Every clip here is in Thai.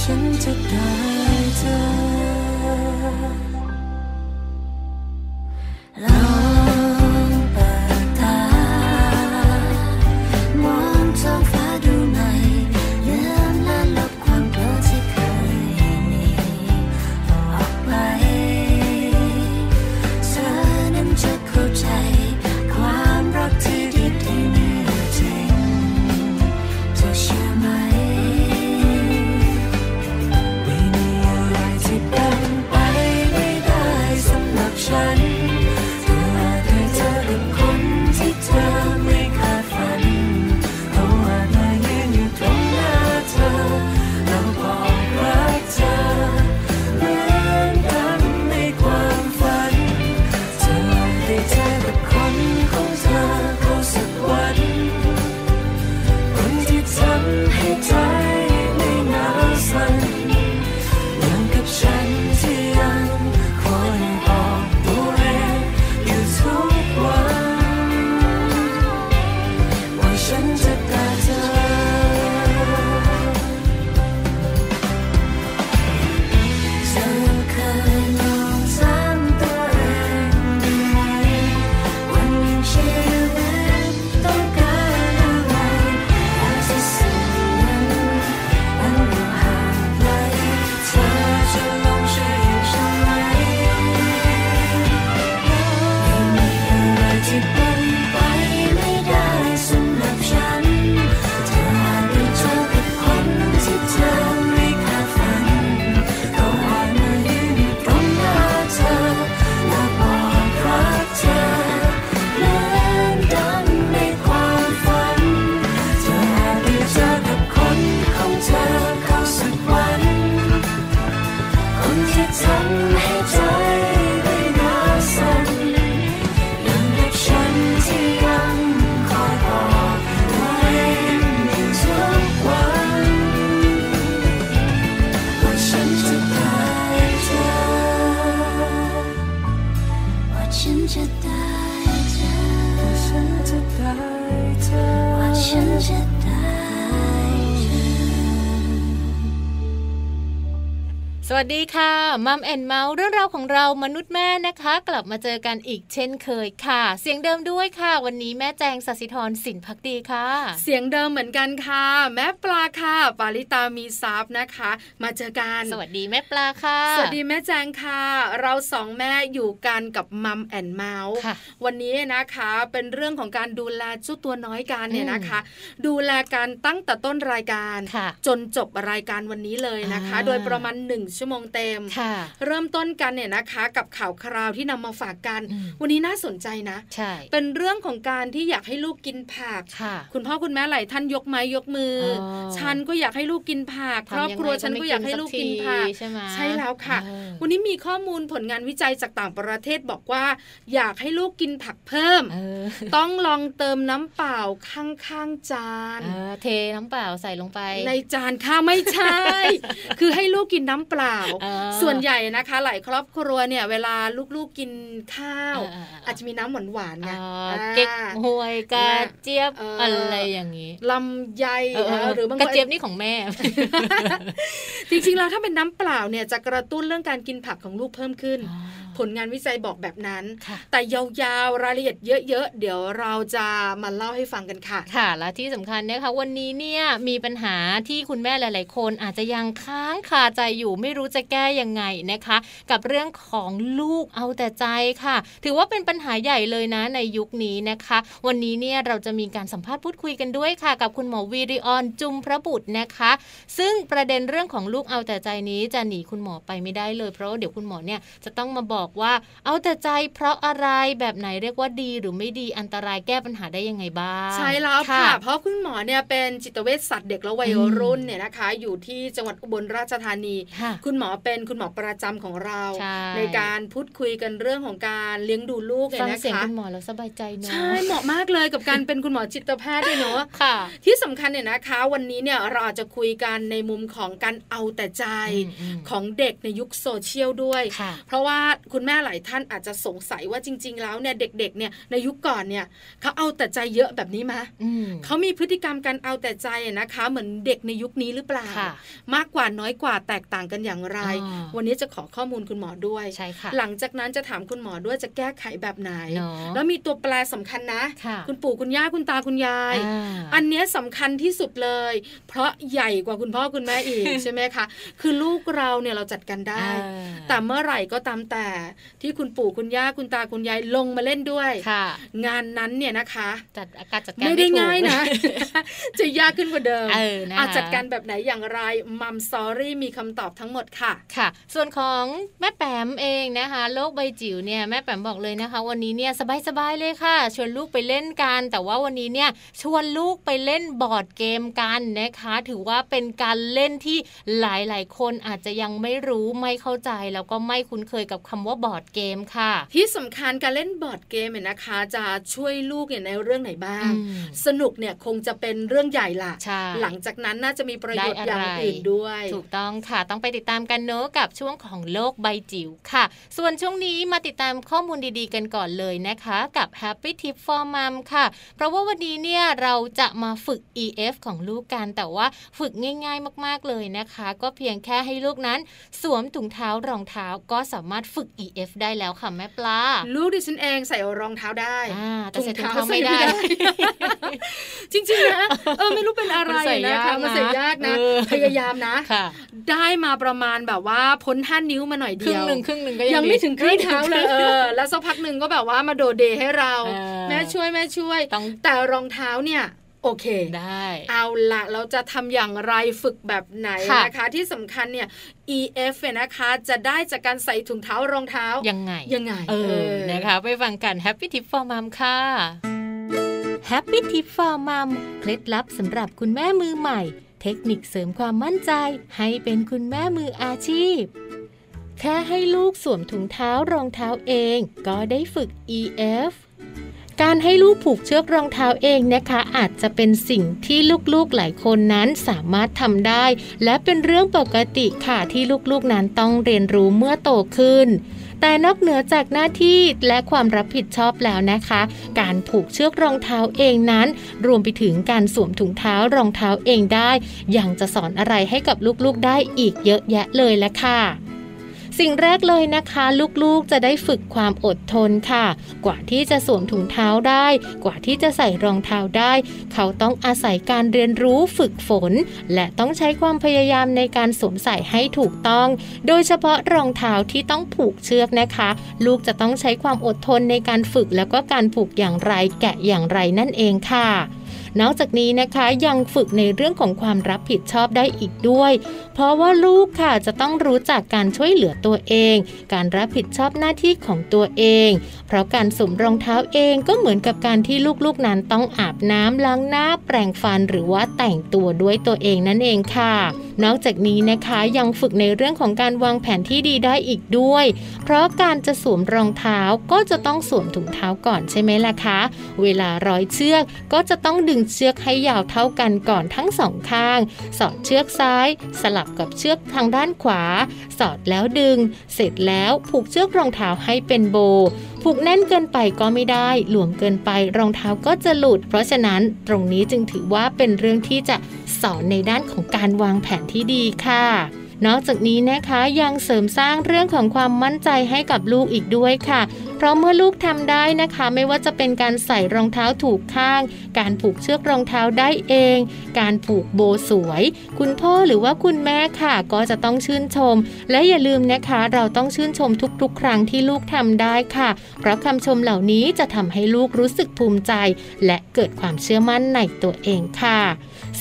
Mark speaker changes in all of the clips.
Speaker 1: ฉันจะได้เจอ ค่ะมัมแอนเมาส์เรื่องราวของเรามนุษย์แม่นะคะ กลับมาเจอกันอีกเช่นเคยค่ะ เสียงเดิมด้วยค่ะ วันนี้แม่แจงสัสิธรสินพักดีค่ะ
Speaker 2: เสียงเดิมเหมือนกันค่ะ แม่ปลาค่ะ ปาลิตามีซับนะคะ มาเจอกัน
Speaker 1: สวัสดีแม่ปลาค่ะ
Speaker 2: สวัสดีแม่แจงค่ะ เราสองแม่อยู่กันกับมัมแอนเมาส์วันนี้นะคะเป็นเรื่องของการดูแลชุดตัวน้อยกันเนี่ยนะคะ ดูแลกันตั้งแต่ต้นรายการ จนจบรายการวันนี้เลยนะคะ โดยประมาณหนึ่งชั่วโมงเต็ม
Speaker 3: เริ่
Speaker 2: มต้นกันเนี่ยนะคะกับข่าวคราวที่นำมาฝากกัน วันนี้น่าสนใจนะ
Speaker 3: ใช่
Speaker 2: เป็นเรื่องของการที่อยากให้ลูกกินผักคุณพ่อคุณแม่หลายท่านยกไม้ยกมือ ฉันก็อยากให้ลูกกินผักครอบครัวฉันก็อยากให้ลูกกินผัก
Speaker 3: ใช่ไหม
Speaker 2: ใช่แล้วค่ะ วันนี้มีข้อมูลผลงานวิจัยจากต่างประเทศบอกว่า อยากให้ลูกกินผักเพิ่ม ต้องลองเติมน้ำเปล่าข้างๆจาน
Speaker 3: เทน้ำเปล่าใส่ลงไป
Speaker 2: ในจานค่ะไม่ใช่ คือให้ลูกกินน้ำเปล่า ส่วนใหญ่นะคะ หลายครอบครัวเนี่ย เวลาลูกๆกินข้าว อาจจะมีน้ำหวานๆไง
Speaker 3: เก๊กหวยกระเจี๊ยบอะไรอย่างนี้
Speaker 2: ลำไยหรือบาง
Speaker 3: กระเจี๊ยบนี่ของแม่
Speaker 2: จริงๆแล้วถ้าเป็นน้ำเปล่าเนี่ยจะกระตุ้นเรื่องการกินผักของลูกเพิ่มขึ้น ผลงานวิจัยบอกแบบนั้น แต่ยาวๆรายละเอียดเยอะๆ เดี๋ยวเราจะมาเล่าให้ฟังกันค่ะ
Speaker 3: ค่ะ และที่สำคัญนะคะวันนี้เนี่ยมีปัญหาที่คุณแม่หลาย ๆ คนอาจจะยังค้างคาใจอยู่ไม่รู้จะแก้ยังไงนะคะ กับเรื่องของลูกเอาแต่ใจค่ะ ถือว่าเป็นปัญหาใหญ่เลยนะในยุคนี้นะคะ วันนี้เนี่ยเราจะมีการสัมภาษณ์พูดคุยกันด้วยค่ะ กับคุณหมอวีริออนจุมพระบุตรนะคะ ซึ่งประเด็นเรื่องของลูกเอาแต่ใจนี้จะหนีคุณหมอไปไม่ได้เลย เพราะว่าเดี๋ยวคุณหมอเนี่ยจะต้องมาบอกบอกว่า เอาแต่ใจเพราะอะไรแบบไหนเรียกว่าดีหรือไม่ดีอันตรายแก้ปัญหาได้ยังไงบ้างใช่
Speaker 2: แล้วค่ะ เพราะคุณหมอเนี่ยเป็นจิตเวชสัตว์เด็กและวัยรุ่นเนี่ยนะคะ อยู่ที่จังหวัดอุบลราชธานี คุณหมอเป็นคุณหมอประจำของเราในการพูดคุยกันเรื่องของการเลี้ยงดูลูกเนี่ยนะคะฟัง
Speaker 3: เสียงคุณหมอแล้วสบายใจเนาะใช่
Speaker 2: เหมาะมากเลยกับการเป็นคุณหมอจิตแพทย์เลยเนาะที่สำคัญเนี่ยนะคะ วันนี้เนี่ยเราจะคุยกันในมุมของการเอาแต่ใจของเด็กในยุคโซเชียลด้วย เพราะว่าคุณแม่หลายท่านอาจจะสงสัยว่าจริง ๆ แล้วเนี่ยเด็ก ๆ เนี่ยในยุคก่อนเนี่ยเขาเอาแต่ใจเยอะแบบนี้มาเขามีพฤติกรรมการเอาแต่ใจนะคะ เหมือนเด็กในยุคนี้หรือเปล่า มากกว่าน้อยกว่าแตกต่างกันอย่างไร วันนี้จะขอข้อมูลคุณหมอด้วย
Speaker 3: ใช่ค่ะ
Speaker 2: หลังจากนั้นจะถามคุณหมอด้วยจะแก้ไขแบบไหน แล้วมีตัวแปรสำคัญนะ คุณปู่คุณย่าคุณตาคุณยาย อันนี้สำคัญที่สุดเลย เพราะใหญ่กว่าคุณพ่อคุณแม่อีกใช่ไหมคะคือลูกเราเนี่ยเราจัดการได้ แต่เมื่อไหร่ก็ตามแต่ที่คุณปู่คุณย่าคุณตาคุณยายลงมาเล่นด้วยงานนั้นเนี่ยนะคะ
Speaker 3: จัดอากาศจัด
Speaker 2: การไม่ได้ง่ายนะ จะยากขึ้นกว่าเดิม
Speaker 3: อา
Speaker 2: จัดการแบบไหนอย่างไรมัมสอรี่มีคำตอบทั้งหมดค่ะ
Speaker 3: ค่ะ ส่วนของแม่แปมเองนะคะ โลกใบจิ๋วเนี่ยแม่แปมบอกเลยนะคะ วันนี้เนี่ยสบายๆเลยค่ะ ชวนลูกไปเล่นกัน แต่ว่าวันนี้เนี่ยชวนลูกไปเล่นบอร์ดเกมกันนะคะ ถือว่าเป็นการเล่นที่หลายๆ คนอาจจะยังไม่รู้ไม่เข้าใจแล้วก็ไม่คุ้นเคยกับคำว่าบอร์ดเกมค่ะ
Speaker 2: ที่สำคัญการเล่นบอร์ดเกมเนี่ยนะคะ จะช่วยลูกเนี่ยในเรื่องไหนบ้าง สนุกเนี่ยคงจะเป็นเรื่องใหญ่ละหลังจากนั้นน่าจะมีประโยชน์อย่างอื่นด้วย
Speaker 3: ถูกต้องค่ะต้องไปติดตามกันเนอะกับช่วงของโลกใบจิ๋วค่ะ ส่วนช่วงนี้มาติดตามข้อมูลดีๆ กันก่อนเลยนะคะ กับ Happy Tip for Mom ค่ะ เพราะว่าวันนี้เนี่ยเราจะมาฝึก EF ของลูกกันแต่ว่าฝึกง่ายๆมากๆเลยนะคะ ก็เพียงแค่ให้ลูกนั้น สวมถุงเท้ารองเท้าก็สามารถฝึก EF ได้แล้วค่ะแม่ปลา
Speaker 2: ลูกดิฉันเองใส่รองเท้าได้
Speaker 3: แต่ใส่ถุงเท้าไม่ได้
Speaker 2: จริงๆนะเออไม่รู้เป็นอะไรนะคะมันใส่ยากนะพยายามนะ ได้มาประมาณแบบว่าพ้นห้านิ้วมาหน่อยเดียว
Speaker 3: ครึ่งหนึ่งครึ่งหนึ่งก็
Speaker 2: ยังไม่ถึงครึ่งเท้าเลยเออแล้วสักพักหนึ่งก็แบบว่ามาโดเดให้เรา แม่ช่วยแม่ช่วยแต่รองเท้าเนี่ย โอเค
Speaker 3: ได้
Speaker 2: เอาละเราจะทำอย่างไรฝึกแบบไหนนะคะ ที่สำคัญเนี่ย EF นะคะ จะได้จากการใส่ถุงเท้ารองเท้า
Speaker 3: ยังไง
Speaker 2: ยังไง
Speaker 3: เออ นะคะ ไปฟังกัน Happy Tip for Mom ค่ะ Happy Tip for Mom เคล็ดลับสำหรับคุณแม่มือใหม่ เทคนิคเสริมความมั่นใจ ให้เป็นคุณแม่มืออาชีพ แค่ให้ลูกสวมถุงเท้ารองเท้าเอง ก็ได้ฝึก EF การให้ลูกผูกเชือกรองเท้าเองนะคะ อาจจะเป็นสิ่งที่ลูกๆหลายคนนั้นสามารถทำได้ และเป็นเรื่องปกติค่ะที่ลูกๆนั้นต้องเรียนรู้เมื่อโตขึ้นแต่นอกเหนือจากหน้าที่และความรับผิดชอบแล้วนะคะ การผูกเชือกรองเท้าเองนั้น รวมไปถึงการสวมถุงเท้ารองเท้าเองได้ ยังจะสอนอะไรให้กับลูกๆได้อีกเยอะแยะเลยละค่ะ สิ่งแรกเลยนะคะ ลูกๆจะได้ฝึกความอดทนค่ะ กว่าที่จะสวมถุงเท้าได้ กว่าที่จะใส่รองเท้าได้ เขาต้องอาศัยการเรียนรู้ฝึกฝน และต้องใช้ความพยายามในการสวมใส่ให้ถูกต้อง โดยเฉพาะรองเท้าที่ต้องผูกเชือกนะคะ ลูกจะต้องใช้ความอดทนในการฝึกแล้วก็การผูกอย่างไรแกะอย่างไรนั่นเองค่ะ นอกจากนี้นะคะยังฝึกในเรื่องของความรับผิดชอบได้อีกด้วย เพราะว่าลูกค่ะจะต้องรู้จักการช่วยเหลือตัวเอง การรับผิดชอบหน้าที่ของตัวเอง เพราะการสวมรองเท้าเองก็เหมือนกับการที่ลูกๆนั้นต้องอาบน้ำล้างหน้าแปรงฟันหรือว่าแต่งตัวด้วยตัวเองนั่นเองค่ะ นอกจากนี้นะคะยังฝึกในเรื่องของการวางแผนที่ดีได้อีกด้วย เพราะการจะสวมรองเท้าก็จะต้องสวมถุงเท้าก่อนใช่ไหมล่ะคะ เวลาร้อยเชือกก็จะต้องดึงเชือกให้ยาวเท่ากันก่อนทั้งสองข้าง สอดเชือกซ้าย สลับกับเชือกทางด้านขวา สอดแล้วดึง เสร็จแล้วผูกเชือกรองเท้าให้เป็นโบ ผูกแน่นเกินไปก็ไม่ได้ หลวมเกินไปรองเท้าก็จะหลุด เพราะฉะนั้นตรงนี้จึงถือว่าเป็นเรื่องที่จะสอนในด้านของการวางแผนที่ดีค่ะ นอกจากนี้นะคะยังเสริมสร้างเรื่องของความมั่นใจให้กับลูกอีกด้วยค่ะ เพราะเมื่อลูกทำได้นะคะไม่ว่าจะเป็นการใส่รองเท้าถูกข้าง การผูกเชือกรองเท้าได้เอง การผูกโบสวย คุณพ่อหรือว่าคุณแม่ค่ะ ก็จะต้องชื่นชม และอย่าลืมนะคะ เราต้องชื่นชมทุกๆ ครั้งที่ลูกทำได้ค่ะ เพราะคำชมเหล่านี้จะทำให้ลูกรู้สึกภูมิใจ และเกิดความเชื่อมั่นในตัวเองค่ะ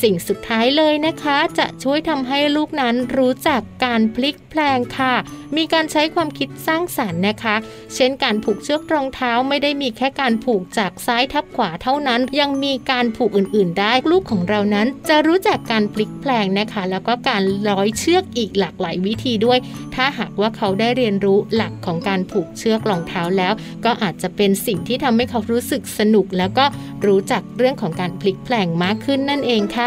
Speaker 3: สิ่งสุดท้ายเลยนะคะ จะช่วยทำให้ลูกนั้นรู้จักการพลิกแพลงค่ะ มีการใช้ความคิดสร้างสารรค์นะคะ เช่นการผูกเชือกรองเท้าไม่ได้มีแค่การผูกจากซ้ายทับขวาเท่านั้น ยังมีการผูกอื่น ๆ ได้ลูกของเรานั้นจะรู้จักการพลิกแพลงนะคะ แล้วก็การร้อยเชือกอีกหลากหลายวิธีด้วย ถ้าหากว่าเขาได้เรียนรู้หลักของการผูกเชือกรองเท้าแล้ว ก็อาจจะเป็นสิ่งที่ทำให้เขารู้สึกสนุก แล้วก็รู้จักเรื่องของการพลิกแพลงมากขึ้นนั่นเองค่ะ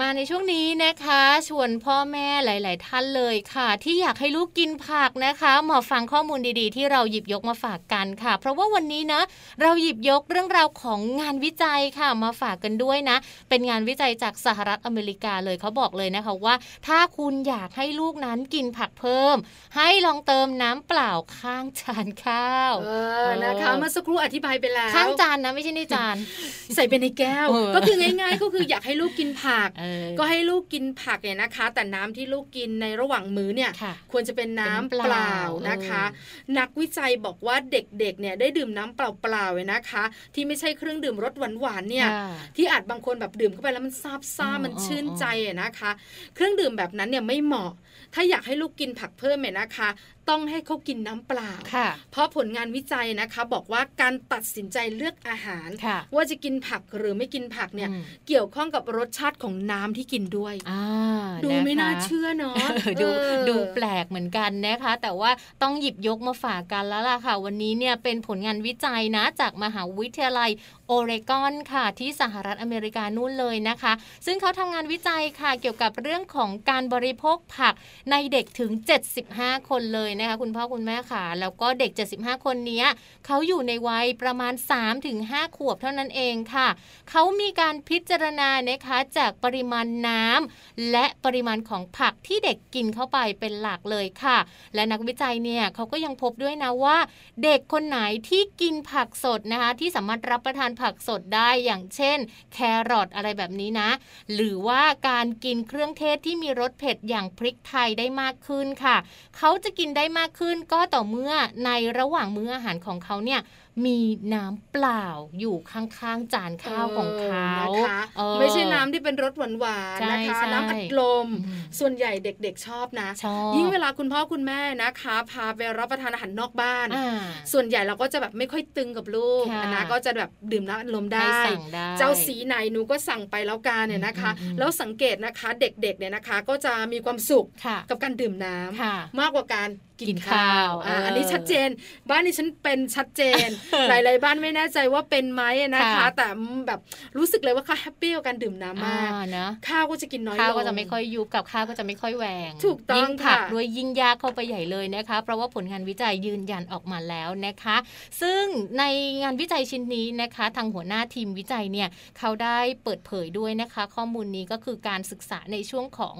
Speaker 3: มาในช่วงนี้นะคะ ชวนพ่อแม่หลาย ๆ ท่านเลยค่ะ ที่อยากให้ลูกกินผักนะคะมาฟังข้อมูลดีๆ ที่เราหยิบยกมาฝากกันค่ะ เพราะว่าวันนี้นะ เราหยิบยกเรื่องราวของงานวิจัยค่ะมาฝากกันด้วยนะ เป็นงานวิจัยจากสหรัฐอเมริกาเลยเขาบอกเลยนะคะว่า ถ้าคุณอยากให้ลูกนั้นกินผักเพิ่ม ให้ลองเติมน้ำเปล่าข้างจานข้าว
Speaker 2: เออนะคะเมื่อสักครู่อธิบายไปแล้ว
Speaker 3: ข้างจานนะไม่ใช่ในจาน
Speaker 2: ใส่เป็นในแก้ว ก็คือง่าย ๆ ก็คืออยากให้ลูกกินผักก็ให้ลูกกินผักเนี่ยนะคะ แต่น้ำที่ลูกกินในระหว่างมื้อเนี่ย ควรจะเป็นน้ำเปล่านะคะ นักวิจัยบอกว่าเด็กๆเนี่ยได้ดื่มน้ำเปล่าๆเลยนะคะ ที่ไม่ใช่เครื่องดื่มรสหวานๆเนี่ยที่อาจบางคนแบบดื่มเข้าไปแล้วมันซาบซ่ามันชื่นใจนะคะ เครื่องดื่มแบบนั้นเนี่ยไม่เหมาะ ถ้าอยากให้ลูกกินผักเพิ่มเนี่ยนะคะ ต้องให้เขากินน้ำเปล่า เพราะผลงานวิจัยนะคะบอกว่าการตัดสินใจเลือกอาหาร ว่าจะกินผักหรือไม่กินผักเนี่ยเกี่ยวข้องกับรสชาติของน้ำที่กินด้วยดูไม่น่าเชื่อเนาะ
Speaker 3: ดูดูแปลกเหมือนกันนะคะ แต่ว่าต้องหยิบยกมาฝากกันแล้วล่ะค่ะ วันนี้เนี่ยเป็นผลงานวิจัยนะจากมหาวิทยาลัย โอเรกอนค่ะ ที่สหรัฐอเมริกานู่นเลยนะคะ ซึ่งเขาทำงานวิจัยค่ะเกี่ยวกับเรื่องของการบริโภคผักในเด็กถึง 75 คนเลยนะคะ คุณพ่อคุณแม่ค่ะ แล้วก็เด็ก 75 คนนี้เขาอยู่ในวัยประมาณ 3-5 ขวบเท่านั้นเองค่ะ เขามีการพิจารณานะคะจากปริมาณน้ำและปริมาณของผักที่เด็กกินเข้าไปเป็นหลักเลยค่ะ และนักวิจัยเนี่ยเขาก็ยังพบด้วยนะว่า เด็กคนไหนที่กินผักสดนะคะที่สามารถรับประทานผักสดได้อย่างเช่น แครอทอะไรแบบนี้นะ หรือว่าการกินเครื่องเทศที่มีรสเผ็ดอย่างพริกไทยได้มากขึ้นค่ะ เขาจะกินได้มากขึ้นก็ต่อเมื่อในระหว่างมื้ออาหารของเขาเนี่ย มีน้ำเปล่าอยู่ข้างๆ จานข้าวของเขา
Speaker 2: นะคะไม่ใช่น้ำที่เป็นรสหวานๆนะคะน้ำอัดลม ส่วนใหญ่เด็กๆชอบนะยิ่งเวลาคุณพ่อคุณแม่นะคะ พาไปรับประทานอาหารนอกบ้าน ส่วนใหญ่เราก็จะแบบไม่ค่อยตึงกับลูกนะก็จะแบบดื่มน้ำอัดลมได้ เจ้าสีไหนหนูก็สั่งไปแล้วกันเนี่ยนะคะ แล้วสังเกตนะคะเด็กๆเนี่ยนะคะ ก็จะมีความสุขกับการดื่มน้ำมากกว่าการกินข้าว อันนี้ชัดเจน บ้านนี้ฉันเป็นชัดเจนหลายๆบ้านไม่แน่ใจว่าเป็นไหมนะคะ แต่แบบรู้สึกเลยว่าเขาแฮปปี้กับการดื่มน้ำมากนะข้าวก็จะกินน้อยลงข้าว
Speaker 3: ก็จะไม่ค่อยยุบกับข้าวก็จะไม่ค่อยแหวง
Speaker 2: ถูกต้องยิ่
Speaker 3: งผักด้วยยิ่งยากเข้าไปใหญ่เลยนะคะ เพราะว่าผลงานวิจัยยืนยันออกมาแล้วนะคะ ซึ่งในงานวิจัยชิ้นนี้นะคะ ทางหัวหน้าทีมวิจัยเนี่ยเขาได้เปิดเผยด้วยนะคะ ข้อมูลนี้ก็คือการศึกษาในช่วงของ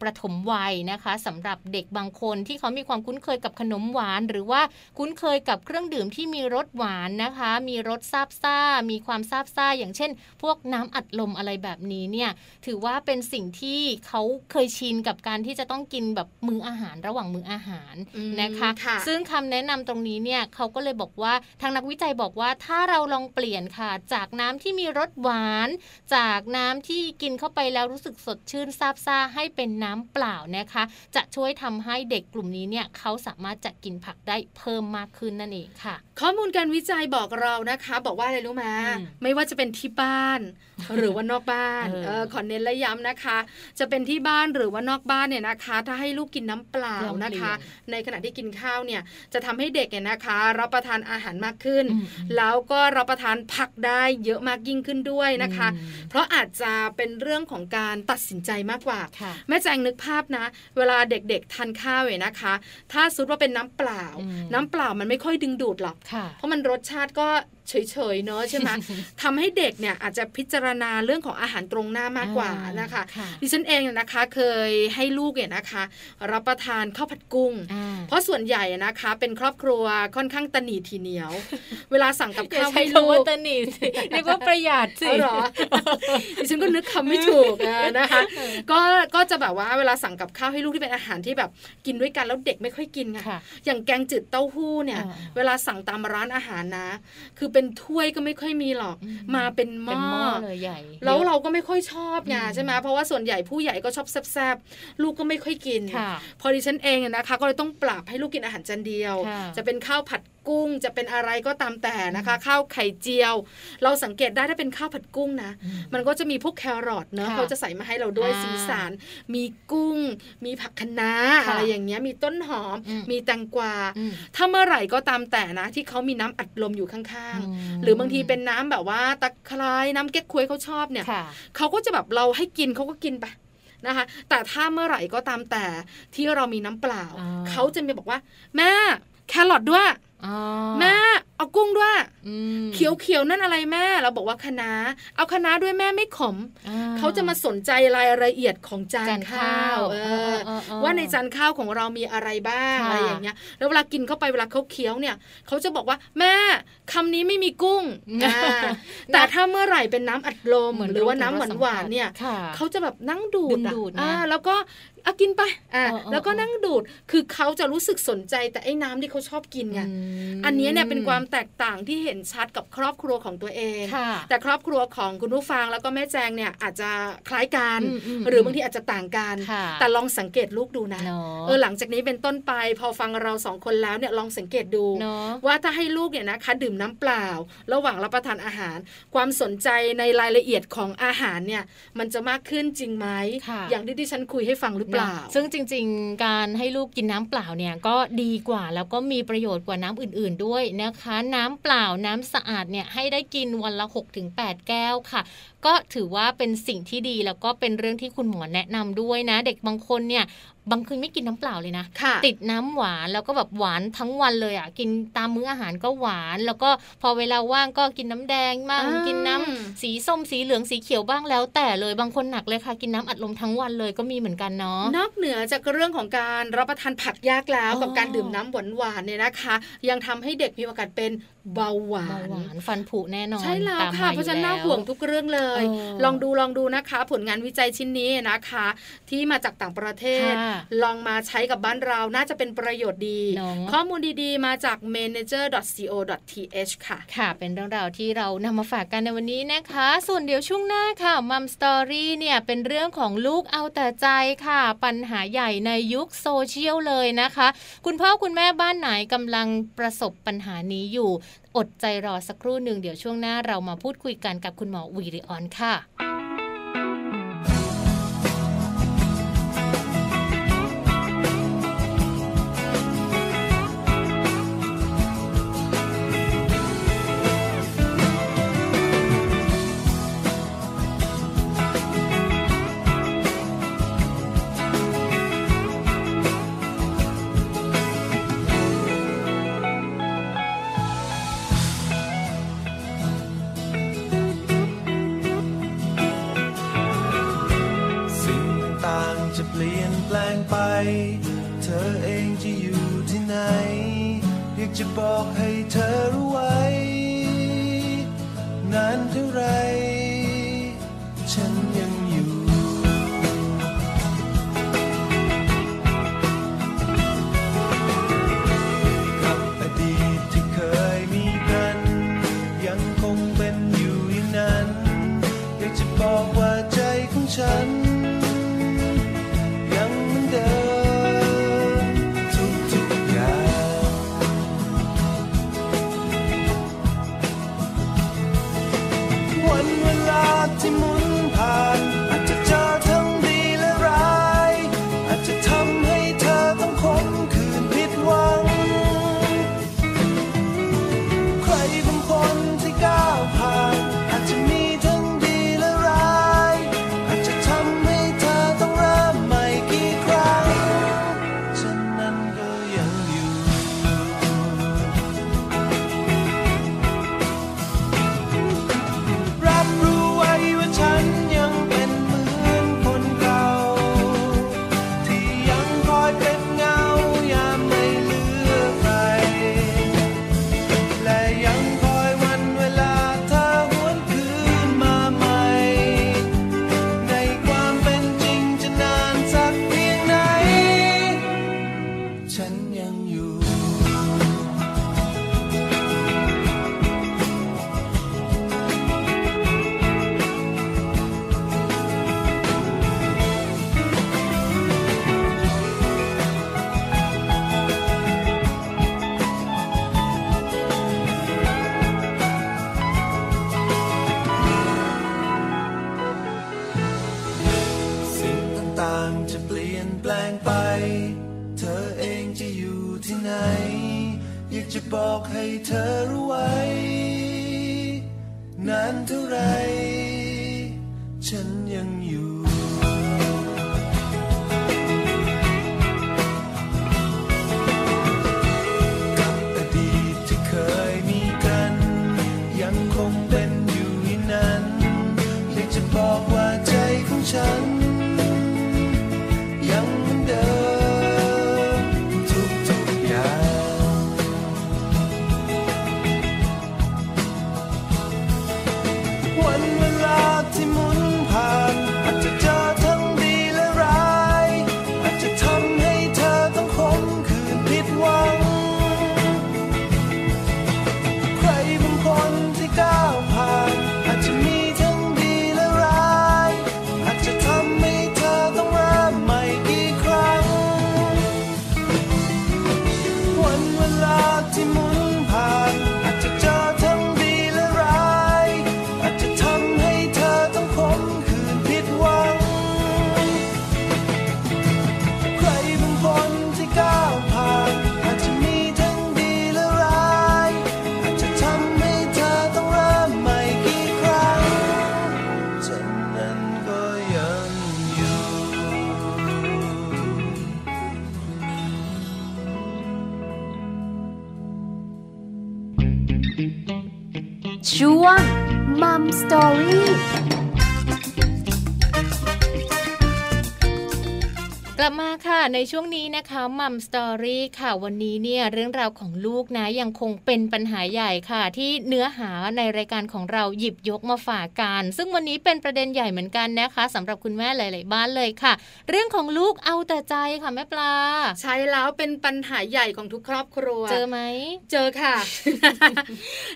Speaker 3: ประถมวัยนะคะสำหรับเด็กบางคนที่เขามีความคุ้นเคยกับขนมหวาน หรือว่าคุ้นเคยกับเครื่องดื่มที่มีรสหวานนะคะ มีรสซาบซ่า มีความซาบซ่า อย่างเช่น พวกน้ำอัดลมอะไรแบบนี้เนี่ยถือว่าเป็นสิ่งที่เขาเคยชินกับการที่จะต้องกินแบบมืออาหารระหว่างมืออาหารนะคะคะ ซึ่งคำแนะนำตรงนี้เนี่ยเขาก็เลยบอกว่าทางนักวิจัยบอกว่าถ้าเราลองเปลี่ยนค่ะ จากน้ำที่มีรสหวาน จากน้ำที่กินเข้าไปแล้วรู้สึกสดชื่นซาบซ่าให้เป็นน้ำเปล่านะคะ จะช่วยทำให้เด็กกลุ่มนี้เนี่ยเขาสามารถจะกินผักได้เพิ่มมากขึ้นนั่นเองค่ะ
Speaker 2: ข้อมูลการวิจัยบอกเรานะคะ บอกว่าอะไรรู้ไหมไม่ว่าจะเป็นที่บ้าน หรือว่านอกบ้านเออขอเน้นและย้ำนะคะ จะเป็นที่บ้านหรือว่านอกบ้านเนี่ยนะคะ ถ้าให้ลูกกินน้ำเปล่านะคะ ในขณะที่กินข้าวเนี่ยจะทำให้เด็กเนี่ยนะคะ รับประทานอาหารมากขึ้น แล้วก็รับประทานผักได้เยอะมากยิ่งขึ้นด้วยนะคะ เพราะอาจจะเป็นเรื่องของการตัดสินใจมากกว่า แม่แจงนึกภาพนะ เวลาเด็กๆทานข้าวเนี่ยนะคะ ถ้าซุดว่าเป็นน้ำเปล่า น้ำเปล่ามันไม่ค่อยดึงดูดหรอกเพราะมันรสชาติก็ เฉยๆเนอะใช่ไหมทำให้เด็กเนี่ยอาจจะพิจารณาเรื่องของอาหารตรงหน้ามากกว่านะคะดิฉันเองนะคะเคยให้ลูกเนี่ยนะคะ รับประทานข้าวผัดกุ้ง เพราะส่วนใหญ่นะคะเป็นครอบครัวค่อนข้างตนีทีเหนียว เวลาสั่งกับข้าวให้ลูก
Speaker 3: ตนีเรียกว่าประหยัดสิ
Speaker 2: หรอดิฉันก็นึกคำไม่ถูกนะคะก็ก็จะแบบว่าเวลาสั่งกับข้าวให้ลูกที่เป็นอาหารที่แบบกินด้วยกันแล้วเด็กไม่ค่อยกินไงอย่างแกงจืดเต้าหู้เนี่ย เวลาสั่งตามร้านอาหารนะ คือเป็นถ้วยก็ไม่ค่อยมีหรอก มาเป็นหม้อ
Speaker 3: เลยใหญ่
Speaker 2: แล้วเราก็ไม่ค่อยชอบไงใช่ไหมเพราะว่าส่วนใหญ่ผู้ใหญ่ก็ชอบแซ่บๆลูกก็ไม่ค่อยกิน พอดิฉันเองนะคะ ก็เลยต้องปรับให้ลูกกินอาหารจานเดียว จะเป็นข้าวผัดกุ้งจะเป็นอะไรก็ตามแต่นะคะ ข้าวไข่เจียว เราสังเกตได้ถ้าเป็นข้าวผัดกุ้งนะ มันก็จะมีพวกแครอทเนอะเขาจะใส่มาให้เราด้วยสีสันมีกุ้ง มีผักคะน้าอะไรอย่างเงี้ยมีต้นหอม มีแตงกวาถ้าเมื่อไหร่ก็ตามแต่นะ ที่เขามีน้ำอัดลมอยู่ข้างๆหรือบางทีเป็นน้ำแบบว่าตะไคร้น้ำเก๊กควยเขาชอบเนี่ยเขาก็จะแบบเราให้กินเขาก็กินไปนะคะ แต่ถ้าเมื่อไหร่ก็ตามแต่ที่เรามีน้ำเปล่า เขาจะมีบอกว่า แม่แครอทด้วย แม่เอากุ้งด้วยเขียวเขียวนั่นอะไรแม่เราบอกว่าคณะเอาคณะด้วยแม่ไม่ขมเขาจะมาสนใจรายละเอียดของจานข้าวว่าในจานข้าวของเรามีอะไรบ้างอะไรอย่างเงี้ย แล้วเวลากินเข้าไปเวลาเขาเคี้ยวเนี่ยเขาจะบอกว่าแม่คำนี้ไม่มีกุ้งแต่ถ้าเมื่อไหร่เป็นน้ำอัดลมหรือว่าน้ำหวานหวานเนี่ยเขาจะแบบนั่งดูดอะแล้วก็เอากินไปอ่าแล้วก็นั่งดูดคือเขาจะรู้สึกสนใจแต่ไอ้น้ำที่เขาชอบกินไงอันนี้เนี่ยเป็นความแตกต่างที่เห็นชัดกับครอบครัวของตัวเอง แต่ครอบครัวของคุณผู้ฟังแล้วก็แม่แจงเนี่ยอาจจะคล้ายกัน หรือบางทีอาจจะต่างกัน แต่ลองสังเกตลูกดูนะเออหลังจากนี้เป็นต้นไปพอฟังเราสองคนแล้วเนี่ยลองสังเกตดู ว่าถ้าให้ลูกเนี่ยนะคะดื่มน้ำเปล่า ระหว่างรับประทานอาหาร ความสนใจในรายละเอียดของอาหารเนี่ยมันจะมากขึ้นจริงไหมอย่างที่ดิฉันคุยให้ฟังหรือเปล่า
Speaker 3: ซึ่งจริง ๆ การให้ลูกกินน้ำเปล่าเนี่ยก็ดีกว่าแล้วก็มีประโยชน์กว่าน้ำอื่นๆด้วยนะคะ น้ำเปล่าน้ำสะอาดเนี่ยให้ได้กินวันละ 6-8 แก้วค่ะก็ถือว่าเป็นสิ่งที่ดีแล้วก็เป็นเรื่องที่คุณหมอแนะนำด้วยนะ เด็กบางคนเนี่ยบางคืนไม่กินน้ำเปล่าเลยนะติดน้ำหวานแล้วก็แบบหวานทั้งวันเลยอะกินตามมื้ออาหารก็หวาน แล้วก็พอเวลาว่างก็กินน้ำแดงบ้างกินน้ำสีส้มสีเหลืองสีเขียวบ้างแล้ว แต่เลยบางคนหนักเลยค่ะ กินน้ำอัดลมทั้งวันเลยก็มีเหมือนกันเนาะ
Speaker 2: นอกเหนือจากเรื่องของการรับประทานผักยากแล้วกับการดื่มน้ำหวานหวานเนี่ยนะคะ ยังทำให้เด็กมีโอกาสเป็นเบาหวาน
Speaker 3: ฟันผุแน่นอน
Speaker 2: ใช่แล้วค่ะ เพราะฉะนั้นน่าห่วงทุกเรื่องเลย ลองดูลองดูนะคะ ผลงานวิจัยชิ้นนี้นะคะ ที่มาจากต่างประเทศ ลองมาใช้กับบ้านเราน่าจะเป็นประโยชน์ดี ข้อมูลดีๆ มาจาก manager.co.th ค่ะ
Speaker 3: ค่ะ เป็นเรื่องราวที่เรานำมาฝากกันในวันนี้นะคะ ส่วนเดี๋ยวช่วงหน้าค่ะมัมสตอรี่เนี่ยเป็นเรื่องของลูกเอาแต่ใจค่ะ ปัญหาใหญ่ในยุคโซเชียลเลยนะคะ คุณพ่อคุณแม่บ้านไหนกำลังประสบปัญหานี้อยู่ อดใจรอสักครู่หนึ่งเดี๋ยวช่วงหน้าเรามาพูดคุยกันกับคุณหมอวีริออนค่ะ
Speaker 4: นานเท่าไร ฉันยังอยู่
Speaker 3: ในช่วงนี้นะคะมัมสตอรี่ค่ะวันนี้เนี่ยเรื่องราวของลูกนะยังคงเป็นปัญหาใหญ่ค่ะ ที่เนื้อหาในรายการของเราหยิบยกมาฝากกัน ซึ่งวันนี้เป็นประเด็นใหญ่เหมือนกันนะคะสำหรับคุณแม่หลาย ๆ บ้านเลยค่ะ เรื่องของลูกเอาแต่ใจค่ะแม่ปลา
Speaker 2: ใช่แล้วเป็นปัญหาใหญ่ของทุกครอบครัว
Speaker 3: เจอไหม
Speaker 2: เจอค่ะ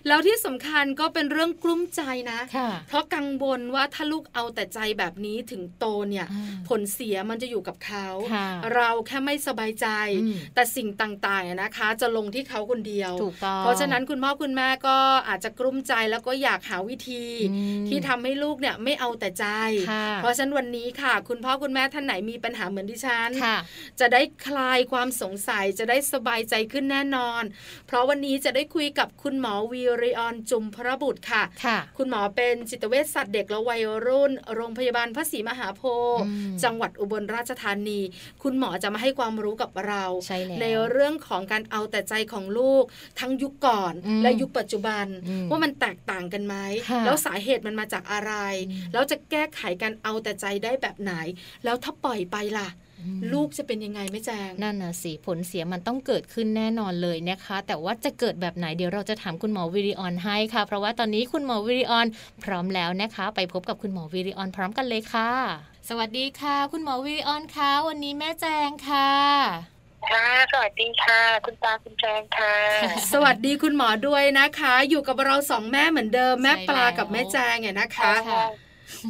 Speaker 2: แล้วที่สำคัญก็เป็นเรื่องกลุ้มใจนะ
Speaker 3: ค่ะ
Speaker 2: เพราะกังวลว่าถ้าลูกเอาแต่ใจแบบนี้ถึงโตเนี่ย
Speaker 3: อ่า
Speaker 2: ผลเสียมันจะอยู่กับเขา
Speaker 3: ค่ะ
Speaker 2: เราแค่ไม่สบายใจ
Speaker 3: อืม
Speaker 2: แต่สิ่งต่างๆนะคะ จะลงที่เขาคนเดียว
Speaker 3: ถูกต้อง
Speaker 2: เพราะฉะนั้นคุณพ่อคุณแม่ก็อาจจะกลุ้มใจแล้วก็อยากหาวิธี
Speaker 3: อืม
Speaker 2: ที่ทำให้ลูกเนี่ยไม่เอาแต่ใจ
Speaker 3: ค่ะ
Speaker 2: เพราะฉะนั้นวันนี้ค่ะ คุณพ่อคุณแม่ท่านไหนมีปัญหาเหมือนดิฉัน
Speaker 3: ค่ะ
Speaker 2: จะได้คลายความสงสัยจะได้สบายใจขึ้นแน่นอน เพราะวันนี้จะได้คุยกับคุณหมอวีริออนจุมพระบุตรค่ะ
Speaker 3: ค่ะ
Speaker 2: คุณหมอเป็นจิตเวชสัตว์เด็กและวัยรุ่น โรงพยาบาลพระศรีมหาโพธิ์
Speaker 3: อืม
Speaker 2: จังหวัดอุบลราชธานี คุณหมอจะมาให้ความรู้กับเรา
Speaker 3: ใใน
Speaker 2: เรื่องของการเอาแต่ใจของลูก ทั้งยุคก่อนและยุคปัจจุบัน ว่ามันแตกต่างกันไหมแล้วสาเหตุมันมาจากอะไร แล้วจะแก้ไขการเอาแต่ใจได้แบบไหน แล้วถ้าปล่อยไปล่ะลูกจะเป็นยังไงไม่แจง
Speaker 3: นั่นน่ะสิผลเสียมันต้องเกิดขึ้นแน่นอนเลยนะคะ แต่ว่าจะเกิดแบบไหนเดี๋ยวเราจะถามคุณหมอวิริออนให้ค่ะ เพราะว่าตอนนี้คุณหมอวิริออนพร้อมแล้วนะคะ ไปพบกับคุณหมอวิริออนพร้อมกันเลยค่ะ สวัสดีค่ะ คุณหมอวิริออนคะวันนี้แม่แจงค่ะ
Speaker 5: ค่ะสวัสดีค่ะ คุณตาคุณแจงค่ะ
Speaker 2: สวัสดีคุณหมอด้วยนะคะ อยู่กับเราสองแม่เหมือนเดิมแม่ปลากับแม่แจงเนี่ยนะคะ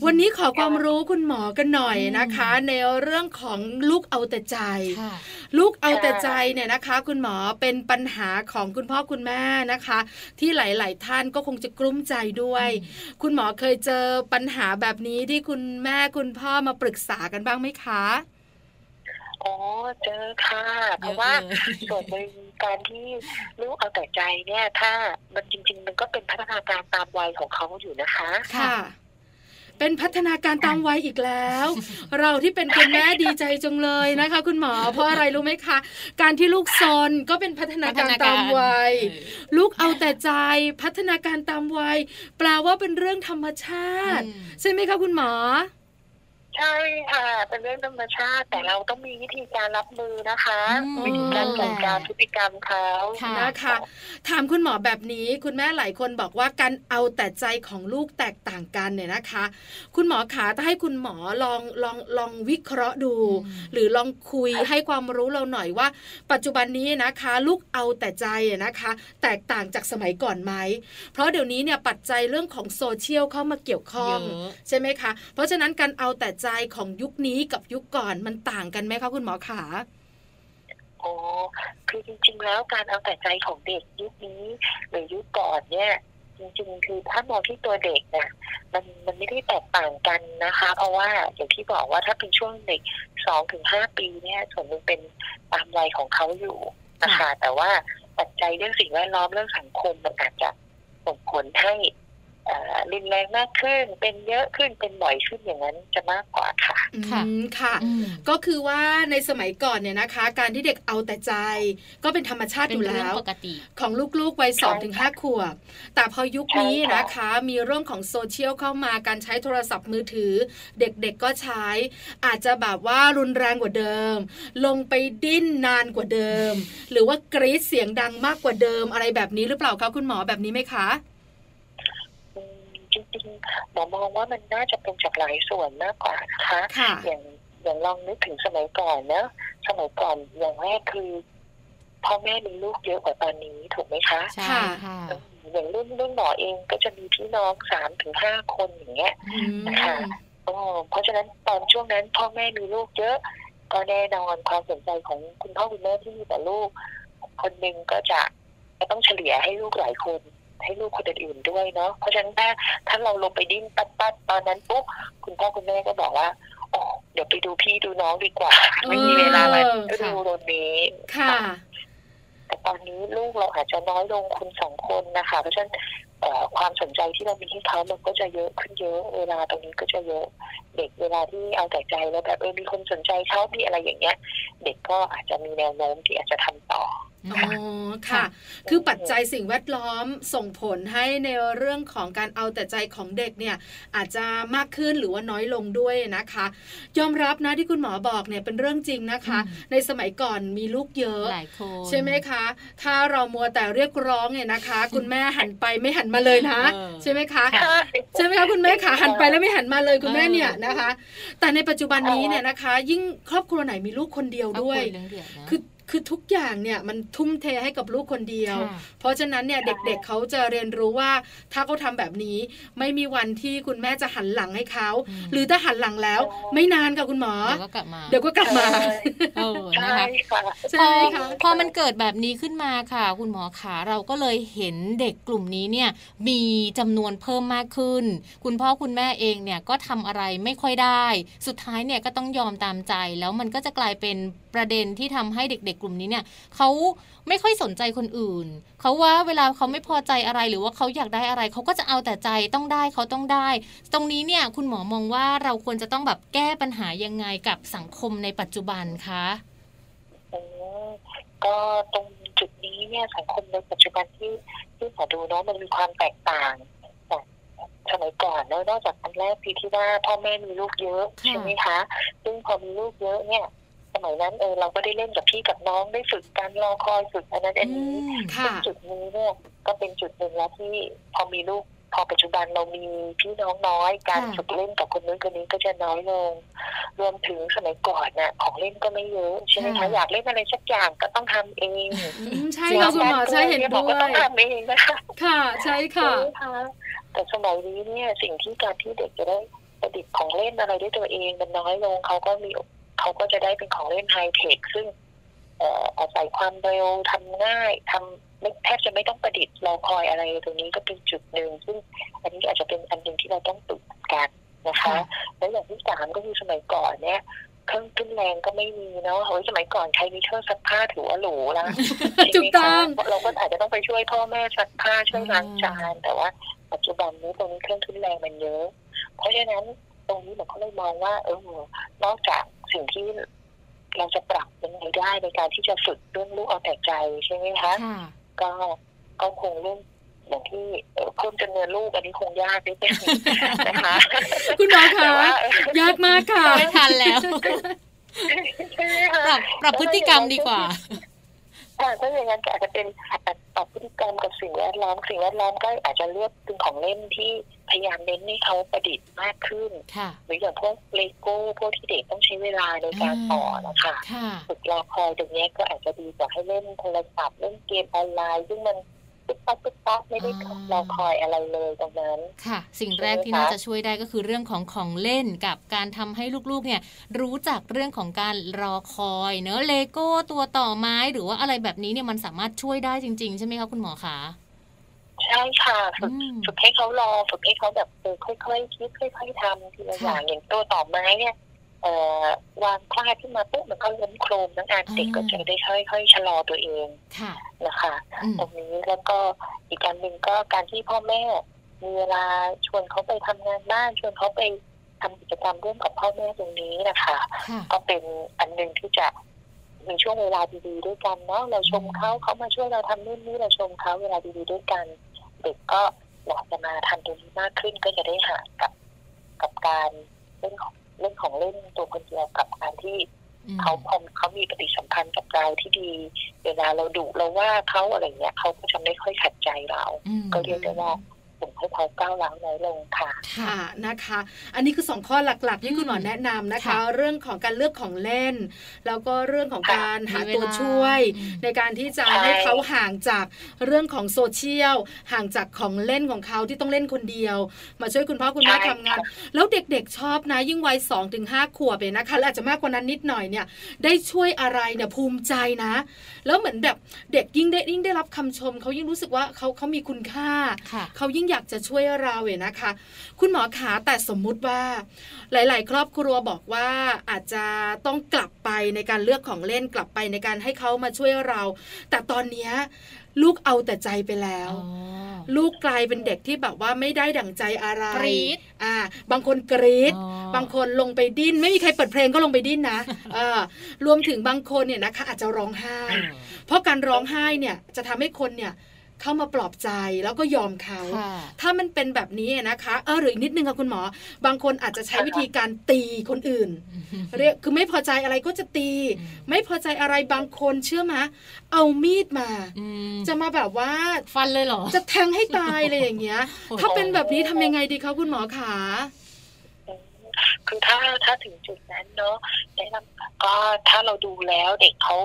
Speaker 2: วันนี้ขอความรู้คุณหมอกันหน่อยนะคะ ในเรื่องของลูกเอาแต่ใจ ลูกเอาแต่ใจเนี่ยนะคะ คุณหมอเป็นปัญหาของคุณพ่อคุณแม่นะคะ ที่หลาย ๆ ท่านก็คงจะกลุ้มใจด้วย คุณหมอเคยเจอปัญหาแบบนี้ที่คุณแม่คุณพ่อมาปรึกษากันบ้างไหมคะ
Speaker 5: อ๋อเจอค่ะเพราะว่าส่วนหนึ่งการที่ลูกเอาแต่ใจเนี่ย ถ้ามันจริง ๆ มันก็เป็นพัฒนาการตามวัยของเขาอยู่นะคะ
Speaker 2: ค่ะ เป็นพัฒนาการตามวัยอีกแล้ว เราที่เป็นคุณแม่ดีใจจังเลยนะคะ คุณหมอเพราะอะไรรู้ไหมคะ การที่ลูกซนก็เป็นพัฒนาการตามวัย ลูกเอาแต่ใจพัฒนาการตามวัยแปลว่าเป็นเรื่องธรรมชาติ ใช่ไหมคะคุณหมอ
Speaker 5: ใช่ค่ะ เป็นเรื่องธรรมชาติแต่เราต้องมีวิธีการรับมือนะคะ วิธีการจัดการพฤติกรรมเขา
Speaker 2: นะคะถามคุณหมอแบบนี้คุณแม่หลายคนบอกว่าการเอาแต่ใจของลูกแตกต่างกันเนี่ยนะคะ คุณหมอขาถ้าให้คุณหมอลองลองลองวิเคราะห์ดู หรือลองคุยให้ความรู้เราหน่อยว่า ปัจจุบันนี้นะคะ ลูกเอาแต่ใจนะคะ แตกต่างจากสมัยก่อนไหมเพราะเดี๋ยวนี้เนี่ยปัจจัยเรื่องของโซเชียลเข้ามาเกี่ยวข้องใช่ไหมคะเพราะฉะนั้นการเอาแต่ใจของยุคนี้กับยุคก่อนมันต่างกันไหมคะคุณหมอขา
Speaker 5: อ๋อคือจริง ๆ แล้วการเอาแต่ใจของเด็กยุคนี้หรือยุคก่อนเนี่ย จริง ๆ คือถ้ามองที่ตัวเด็กเนี่ยมันมันไม่ได้แตกต่างกันนะคะ เพราะว่าอย่างที่บอกว่าถ้าเป็นช่วงเด็กสองถึงห้าปีเนี่ย ส่วนหนึ่งเป็นตามวัยของเขาอยู่นะคะแต่ว่าปัจจัยเรื่องสิ่งแวดล้อมเรื่องสังคมมันอาจจะส่งผลให้ รุนแรงมากขึ้น เป็นเยอะขึ้นเป็นบ่อยขึ้นอย่างนั้นจะมากกว่าค่ะ
Speaker 2: ค่ะค่ะ ก็คือว่าในสมัยก่อนเนี่ยนะคะ การที่เด็กเอาแต่ใจ ก็เป็นธรรมชาติอยู่แล้ว
Speaker 3: ปกติ
Speaker 2: ของลูกๆวัยสองถึงห้าขวบ แต่พอยุคนี้นะคะ มีเรื่องของโซเชียลเข้ามาการใช้โทรศัพท์มือถือ เด็กๆก็ใช้ อาจจะแบบว่ารุนแรงกว่าเดิม ลงไปดิ้นนานกว่าเดิม หรือว่ากรี๊ดเสียงดังมากกว่าเดิมอะไรแบบนี้หรือเปล่าคะคุณหมอแบบนี้ไหมคะ
Speaker 5: จริงๆ หมอมองว่ามันน่าจะเป็นจากหลายส่วนมากกว่านะคะอย่างอย่างลองนึกถึงสมัยก่อนนะ สมัยก่อนอย่างแรกคือพ่อแม่มีลูกเยอะกว่าตอนนี้ถูกไหมคะ
Speaker 3: ใช่ค่ะ
Speaker 5: อย่างรุ่นรุ่นหมอเองก็จะมีพี่น้องสามถึงห้าคนอย่างเงี้ยนะคะเพราะฉะนั้นตอนช่วงนั้นพ่อแม่มีลูกเยอะ ก็แน่นอนความสนใจของคุณพ่อคุณแม่ที่มีแต่ลูก คนหนึ่งก็จะจะต้องเฉลี่ยให้ลูกหลายคน ให้ลูกคนอื่นๆด้วยเนาะเพราะฉะนั้นถ้าถ้าเราลงไปดิ้นปัดปัดตอนนั้นปุ๊บคุณพ่อคุณแม่ก็บอกว่าอ๋อเดี๋ยวไปดูพี่ดูน้องดีกว่า ไม่มีเวลามาก็ดูโรนี้
Speaker 2: ค่ะ
Speaker 5: แต่ตอนนี้ลูกเราอาจจะน้อยลงคุณสองคนนะคะ เพราะฉะนั้นความสนใจที่เรามีให้เขามันก็จะเยอะขึ้นเยอะเวลาตรงนี้ก็จะเยอะ เด็กเวลาที่เอาแต่ใจแล้วแบบเออมีคนสนใจเขามีอะไรอย่างเงี้ย เด็กก็อาจจะมีแนวโน้มที่อาจจะทำต่อ
Speaker 2: อ๋อค่ะ คือปัจจัยสิ่งแวดล้อมส่งผลให้ในเรื่องของการเอาแต่ใจของเด็กเนี่ยอาจจะมากขึ้นหรือว่าน้อยลงด้วยนะคะ ยอมรับนะที่คุณหมอบอกเนี่ยเป็นเรื่องจริงนะคะ ในสมัยก่อนมีลูกเยอะใช่ไหมคะ ถ้าเรามัวแต่เรียกร้องเนี่ยนะคะ คุณแม่หันไปไม่หันมาเลยนะใช่ไหมคะใช่ไหมคะคุณแม่ขาหันไปแล้วไม่หันมาเลยคุณแม่เนี่ยนะคะ แต่ในปัจจุบันนี้เนี่ยนะคะ ยิ่งครอบครัวไหนมีลูกคนเดียวด้วย คือ คือทุกอย่างเนี่ยมันทุ่มเทให้กับลูกคนเดียว เพราะฉะนั้นเนี่ยเด็กๆเเขาจะเรียนรู้ว่าถ้าเขาทาแบบนี้ ไม่มีวันที่คุณแม่จะหันหลังให้เขา หรือถ้าหันหลังแล้ว ไม่นานค่ะคุณหมอ
Speaker 3: เดี๋ยวก็กลับมา
Speaker 2: เดี๋ยวก็กลับมา
Speaker 3: เออนะคะพอพอมันเกิดแบบนี้ขึ้นมาค่ะ คุณหมอขาเราก็เลยเห็นเด็กกลุ่มนี้เนี่ยมีจำนวนเพิ่มมากขึ้น คุณพ่อคุณแม่เองเนี่ยก็ทำอะไรไม่ค่อยได้ สุดท้ายเนี่ยก็ต้องยอมตามใจ แล้วมันก็จะกลายเป็นประเด็นที่ทำให้เด็กกกลุ่มนี้เนี่ยเขาไม่ค่อยสนใจคนอื่น เขาว่าเวลาเขาไม่พอใจอะไรหรือว่าเขาอยากได้อะไร เขาก็จะเอาแต่ใจต้องได้เขาต้องได้ ตรงนี้เนี่ยคุณหมอมองว่าเราควรจะต้องแบบแก้ปัญหายังไงกับสังคมในปัจจุบันคะ
Speaker 5: ก็ตรงจุดนี้เนี่ยสังคมในปัจจุบันที่ที่ขอดูเนาะมันมีความแตกต่างจากสมัยก่อนแล้วนอกจากอันแรกที่ที่ว่าพ่อแม่มีลูกเยอะใช่ไหมคะ ซึ่งพอมีลูกเยอะเนี่ย สมัยนั้นเออเราก็ได้เล่นกับพี่กับน้องได้ฝึกการรอคอยฝึกอันนั้นอันนี้จุดนี้เนี่ยก็เป็นจุดหนึ่งแล้วที่พอมีลูกพอปัจจุบันเรามีพี่น้องน้อย การฝึกเล่นกับคนนู้นคนนี้ก็จะน้อยลง รวมถึงสมัยก่อนน่ะของเล่นก็ไม่เยอะใช่ไหมคะอยากเล่นอะไรสักอย่างก็ต้องทำเอง
Speaker 2: ใช่ค่ะคุณหมอใช่เห็นด้วยก็
Speaker 5: ต้องทำเองนะคะ
Speaker 2: ค่ะ ใช่ค่ะ
Speaker 5: แต่สมัยนี้เนี่ยสิ่งที่การที่เด็กจะได้ประดิษฐ์ของเล่นอะไรด้วยตัวเองมันน้อยลงเขาก็มี เขาก็จะได้เป็นของเล่นไฮเทคซึ่งอาศัยความเร็วทำง่ายทำไม่แทบจะไม่ต้องประดิษฐ์รอคอยอะไรตรงนี้ก็เป็นจุดหนึ่งซึ่งอันนี้อาจจะเป็นอันหนึ่งที่เราต้องฝึกกันนะคะ แล้วอย่างที่สามก็คือสมัยก่อนเนี่ยเครื่องขึ้นแรงก็ไม่มีเนาะเฮ้ยสมัยก่อนใช้มิเตอร์ซักผ้าถือว่าหรูแล้ว
Speaker 2: จุกต้อง
Speaker 5: เราก็อาจจะต้องไปช่วยพ่อแม่ซักผ้าช่วยล้างจานแต่ว่าปัจจุบันนี้ตรงนี้เครื่องขึ้นแรงมันเยอะ เพราะฉะนั้นตรงนี้เราก็เลยมองว่าเออนอกจาก สิ่งที่เราจะปรับยังไงได้ในการที่จะฝึกเรื่องลูกเอาแต่ใจใช่ไหมคะก็ก็คงเรื่องอย่างที่เพิ่มจำนวนลูกอันนี้คงยากนิดนึงนะคะ
Speaker 2: คุณหมอคะยากมากค่ะ
Speaker 3: ไม่ทันแล้ว ปรับปรับพฤติกรรมดีกว่า
Speaker 5: ถ้าอย่างนั้นก็อาจจะเป็นปรับพฤติกรรมกับสิ่งแวดล้อมสิ่งแวดล้อมก็อาจจะเลือกเป็นของเล่นที่พยายามเน้นให้เขาประดิษฐ์มากขึ้น หรืออย่างพวกเลโก้พวกที่เด็กต้องใช้เวลาในการต่อนะคะฝึกรอคอยตรงนี้ก็อาจจะดีกว่าให้เล่นโทรศัพท์เล่นเกมออนไลน์ ซึ่งมัน ปึ๊บปั๊บปึ๊บปั๊บไม่ได้รอคอยอะไรเลยตรงนั้น
Speaker 3: ค่ะ สิ่งแรกที่น่าจะช่วยได้ก็คือเรื่องของของเล่นกับการทำให้ลูกๆ เนี่ย รู้จักเรื่องของการรอคอย เนอะเลโก้ตัวต่อไม้หรือว่าอะไรแบบนี้เนี่ยมันสามารถช่วยได้จริง ๆ ใช่ไหมคะคุณหมอคะ
Speaker 5: ใช่ค่ะฝึกฝึกให้เขารอฝึกให้เขาแบบเออค่อยๆคิดค่อย ๆทำทีละอย่างอย่างตัวต่อไม้เนี่ยเอ่อ วางพลาดขึ้นมาปุ๊บมันก็ล้มโครมนักงานเด็กก็จะได้ค่อยๆชะลอตัวเองนะคะตรงนี้แล้วก็อีกการหนึ่งก็การที่พ่อแม่มีเวลาชวนเขาไปทำงานบ้านชวนเขาไปทำกิจกรรมร่วมกับพ่อแม่ตรงนี้นะคะ ก็เป็นอันหนึ่งที่จะมีช่วงเวลาดีๆด้วยกันเนาะเราชมเขาเขามาช่วยเราทำนู่นนี่เราชมเขาเวลาดีๆด้วยกัน เด็กก็อยากจะมาทำตรงนี้มากขึ้นก็จะได้หากับกับการเรื่องของ เรื่องของเล่นตัวคนเดียวกับการที่เขาพอเขามีปฏิสัมพันธ์กับเราที่ดี เวลาเราดุเราว่าเขาอะไรเงี้ยเขาก็จะไม่ค่อยขัดใจเรา ก็เรียกได้ว่า ส่งให้เขาก้าวล้างน้อยลงค่ะ
Speaker 2: ค่ะนะคะ อันนี้คือสองข้อหลักๆ ที่คุณหมอแนะนำนะคะ เรื่องของการเลือกของเล่น แล้วก็เรื่องของการหาตัวช่วย ในการที่จะให้เขาห่างจากเรื่องของโซเชียลห่างจากของเล่นของเขาที่ต้องเล่นคนเดียว มาช่วยคุณพ่อคุณแม่ทำงาน แล้วเด็กๆชอบนะ ยิ่งวัยสองถึงห้าขวบเลยนะคะและอาจจะมากกว่านั้นนิดหน่อยเนี่ย ได้ช่วยอะไรเนี่ยภูมิใจนะ แล้วเหมือนแบบเด็กยิ่งได้ยิ่งได้รับคำชมเขายิ่งรู้สึกว่าเขาเขามีคุณค่าเขายิ่งอยากจะช่วยเราเองนะคะ คุณหมอขาแต่สมมุติว่า หลาย ๆ ครอบครัวบอกว่าอาจจะต้องกลับไปในการเลือกของเล่นกลับไปในการให้เขามาช่วยเรา แต่ตอนนี้ลูกเอาแต่ใจไปแล้ว ลูกกลายเป็นเด็กที่แบบว่าไม่ได้ดั่งใจอะไร
Speaker 3: กรีด
Speaker 2: อ่า บางคนกรีดบางคนลงไปดิ้น ไม่มีใครเปิดเพลงก็ลงไปดิ้นนะเออรวมถึงบางคนเนี่ยนะคะอาจจะร้องไห้ เพราะการร้องไห้เนี่ยจะทำให้คนเนี่ย เข้ามาปลอบใจแล้วก็ยอมเขา ถ้ามันเป็นแบบนี้นะคะเออหรืออีกนิดนึงค่ะคุณหมอ บางคนอาจจะใช้วิธีการตีคนอื่น เรียกคือไม่พอใจอะไรก็จะตี ไม่พอใจอะไรบางคนเชื่อมะเอามีดมา จะมาแบบว่า
Speaker 3: ฟันเลยเหรอ
Speaker 2: จะแทงให้ตายเลยอย่างเงี้ย ถ้าเป็นแบบนี้ทำยังไงดีคะคุณหมอขา
Speaker 5: คือถ้าถ้าถึงจุดนั้นเนาะแนะนำก็ถ้าเราดูแล้วเด็กเขา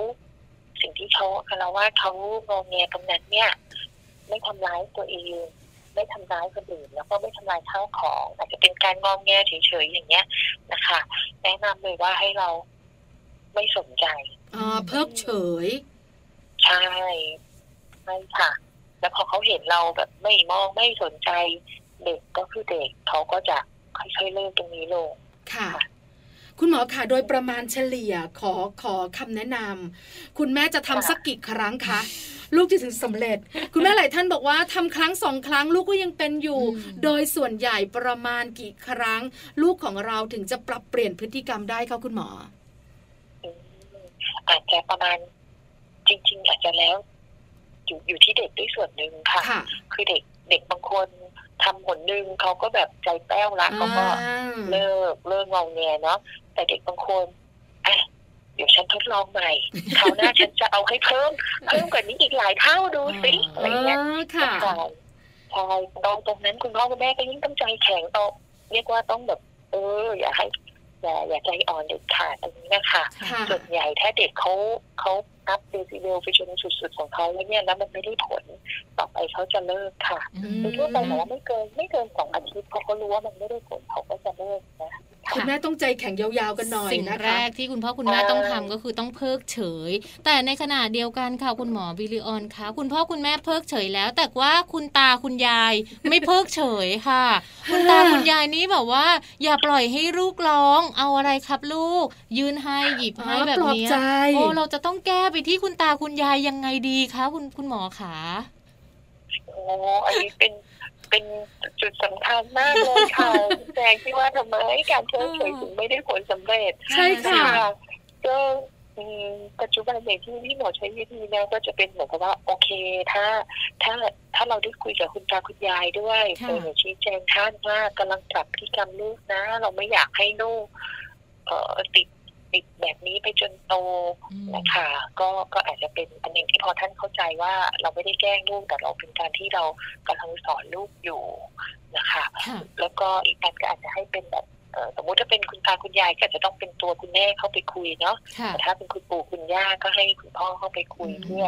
Speaker 5: สิ่งที่เขาคารวะเขางงแงตรงนั้นเนี่ย ไม่ทำร้ายตัวเอง ไม่ทำร้ายคนอื่นแล้วก็ไม่ทำลายข้าวของ อาจจะเป็นการงองแงเฉยๆอย่างเงี้ยนะคะ แนะนำเลยว่าให้เราไม่สนใจ
Speaker 2: อ่าเพิกเฉย
Speaker 5: ใช่ใช่ค่ะ แล้วพอเขาเห็นเราแบบไม่มองไม่สนใจ เด็กก็คือเด็กเขาก็จะค่อยๆเลิกตรงนี้ลง
Speaker 2: ค่ะคุณหมอคะโดยประมาณเฉลี่ยขอขอคำแนะนำคุณแม่จะทำสักกี่ครั้งคะ ลูกจะถึงสำเร็จ คุณแม่หลายท่านบอกว่าทำครั้งสองครั้งลูกก็ยังเป็นอยู่ โดยส่วนใหญ่ประมาณกี่ครั้ง ลูกของเราถึงจะปรับเปลี่ยนพฤติกรรมได้คะคุณหมอ
Speaker 5: อาจจะประมาณจริง ๆ อาจจะแล้ว อยู่อยู่ที่เด็กด้วยส่วนหนึ่งค่ะ คือเด็กเด็กบางคนทำผลหนึ่งเขาก็แบบใจแป้วละเขาก็เลิกเลิกงองแงเนาะแต่เด็กบางคนอะเดี๋ยวฉันทดลองใหม่คราวหน้าฉันจะเอาให้เพิ่มเพิ่มกว่านี้อีกหลายเท่าดูสิอะไรเงี้ย
Speaker 2: ค่ะใช่
Speaker 5: ใช่ตรงตรงนั้นคุณพ่อคุณแม่ก็ยิ่งต้องใจแข็งต่อเรียกว่าต้องแบบเอออย่าให้อย่าอย่าใจอ่อนเด็ดขาดตรงนี้นะคะส่วนใหญ่ถ้าเด็กเขาเขาอัพเดซิเบลไปจนสุดๆของเขาแล้วเนี่ยแล้วมันไม่ได้ผลต่อไปเขาจะเลิกค่ะโดยทั่วไปบอกว่าไม่เกินไม่เกินสองอาทิตย์เพราะเขารู้ว่ามันไม่ได้ผลเขาก็จะเลิกนะ
Speaker 2: คุณแม่ต้องใจแข็งยาวๆกันหน่อย
Speaker 3: สิ่งแรกที่คุณพ่อคุณแม่ต้องทำก็คือต้องเพิกเฉย แต่ในขณะเดียวกันค่ะคุณหมอวิลิออนคะคุณพ่อคุณแม่เพิกเฉยแล้ว แต่ว่าคุณตาคุณยายไม่เพิกเฉยค่ะ คุณตาคุณยายนี้แบบว่า อย่าปล่อยให้ลูกร้อง เอาอะไรครับลูก ยืนให้หยิบให้แบบนี้โอ้เราจะต้องแก้ไปที่คุณตาคุณยายยังไงดีคะคุณคุณหมอขา
Speaker 5: โอ้อันนี้เป็น เป็นจุดสำคัญมากเลยค่ะแจงที่ว่าทำไมการเชิญเฉยถึงไม่ได้ผลสำเร็จ
Speaker 2: ใช่ค่ะ
Speaker 5: ก็ปัจจุบันอย่างที่พี่หมอใช้วิธีนี้ก็จะเป็นเหมือนกับว่าโอเค ถ้าถ้าถ้าเราได้คุยกับคุณตาคุณยายด้วยเออชี้แจงท่านว่ากำลังปรับพฤติกรรมลูกนะ เราไม่อยากให้ลูกเอ่อติด ติดแบบนี้ไปจนโตนะคะก็ก็อาจจะเป็นอันหนึ่งที่พอท่านเข้าใจว่าเราไม่ได้แกล้งลูกแต่เราเป็นการที่เรากำลังสอนลูกอยู่นะคะ แล้วก็อีกอันก็อาจจะให้เป็นแบบสมมุติถ้าเป็นคุณตาคุณยายก็จะต้องเป็นตัวคุณแม่เข้าไปคุยเนาะแต่ถ้าเป็นคุณปู่คุณย่าก็ให้คุณพ่อเข้าไปคุยเพื่อ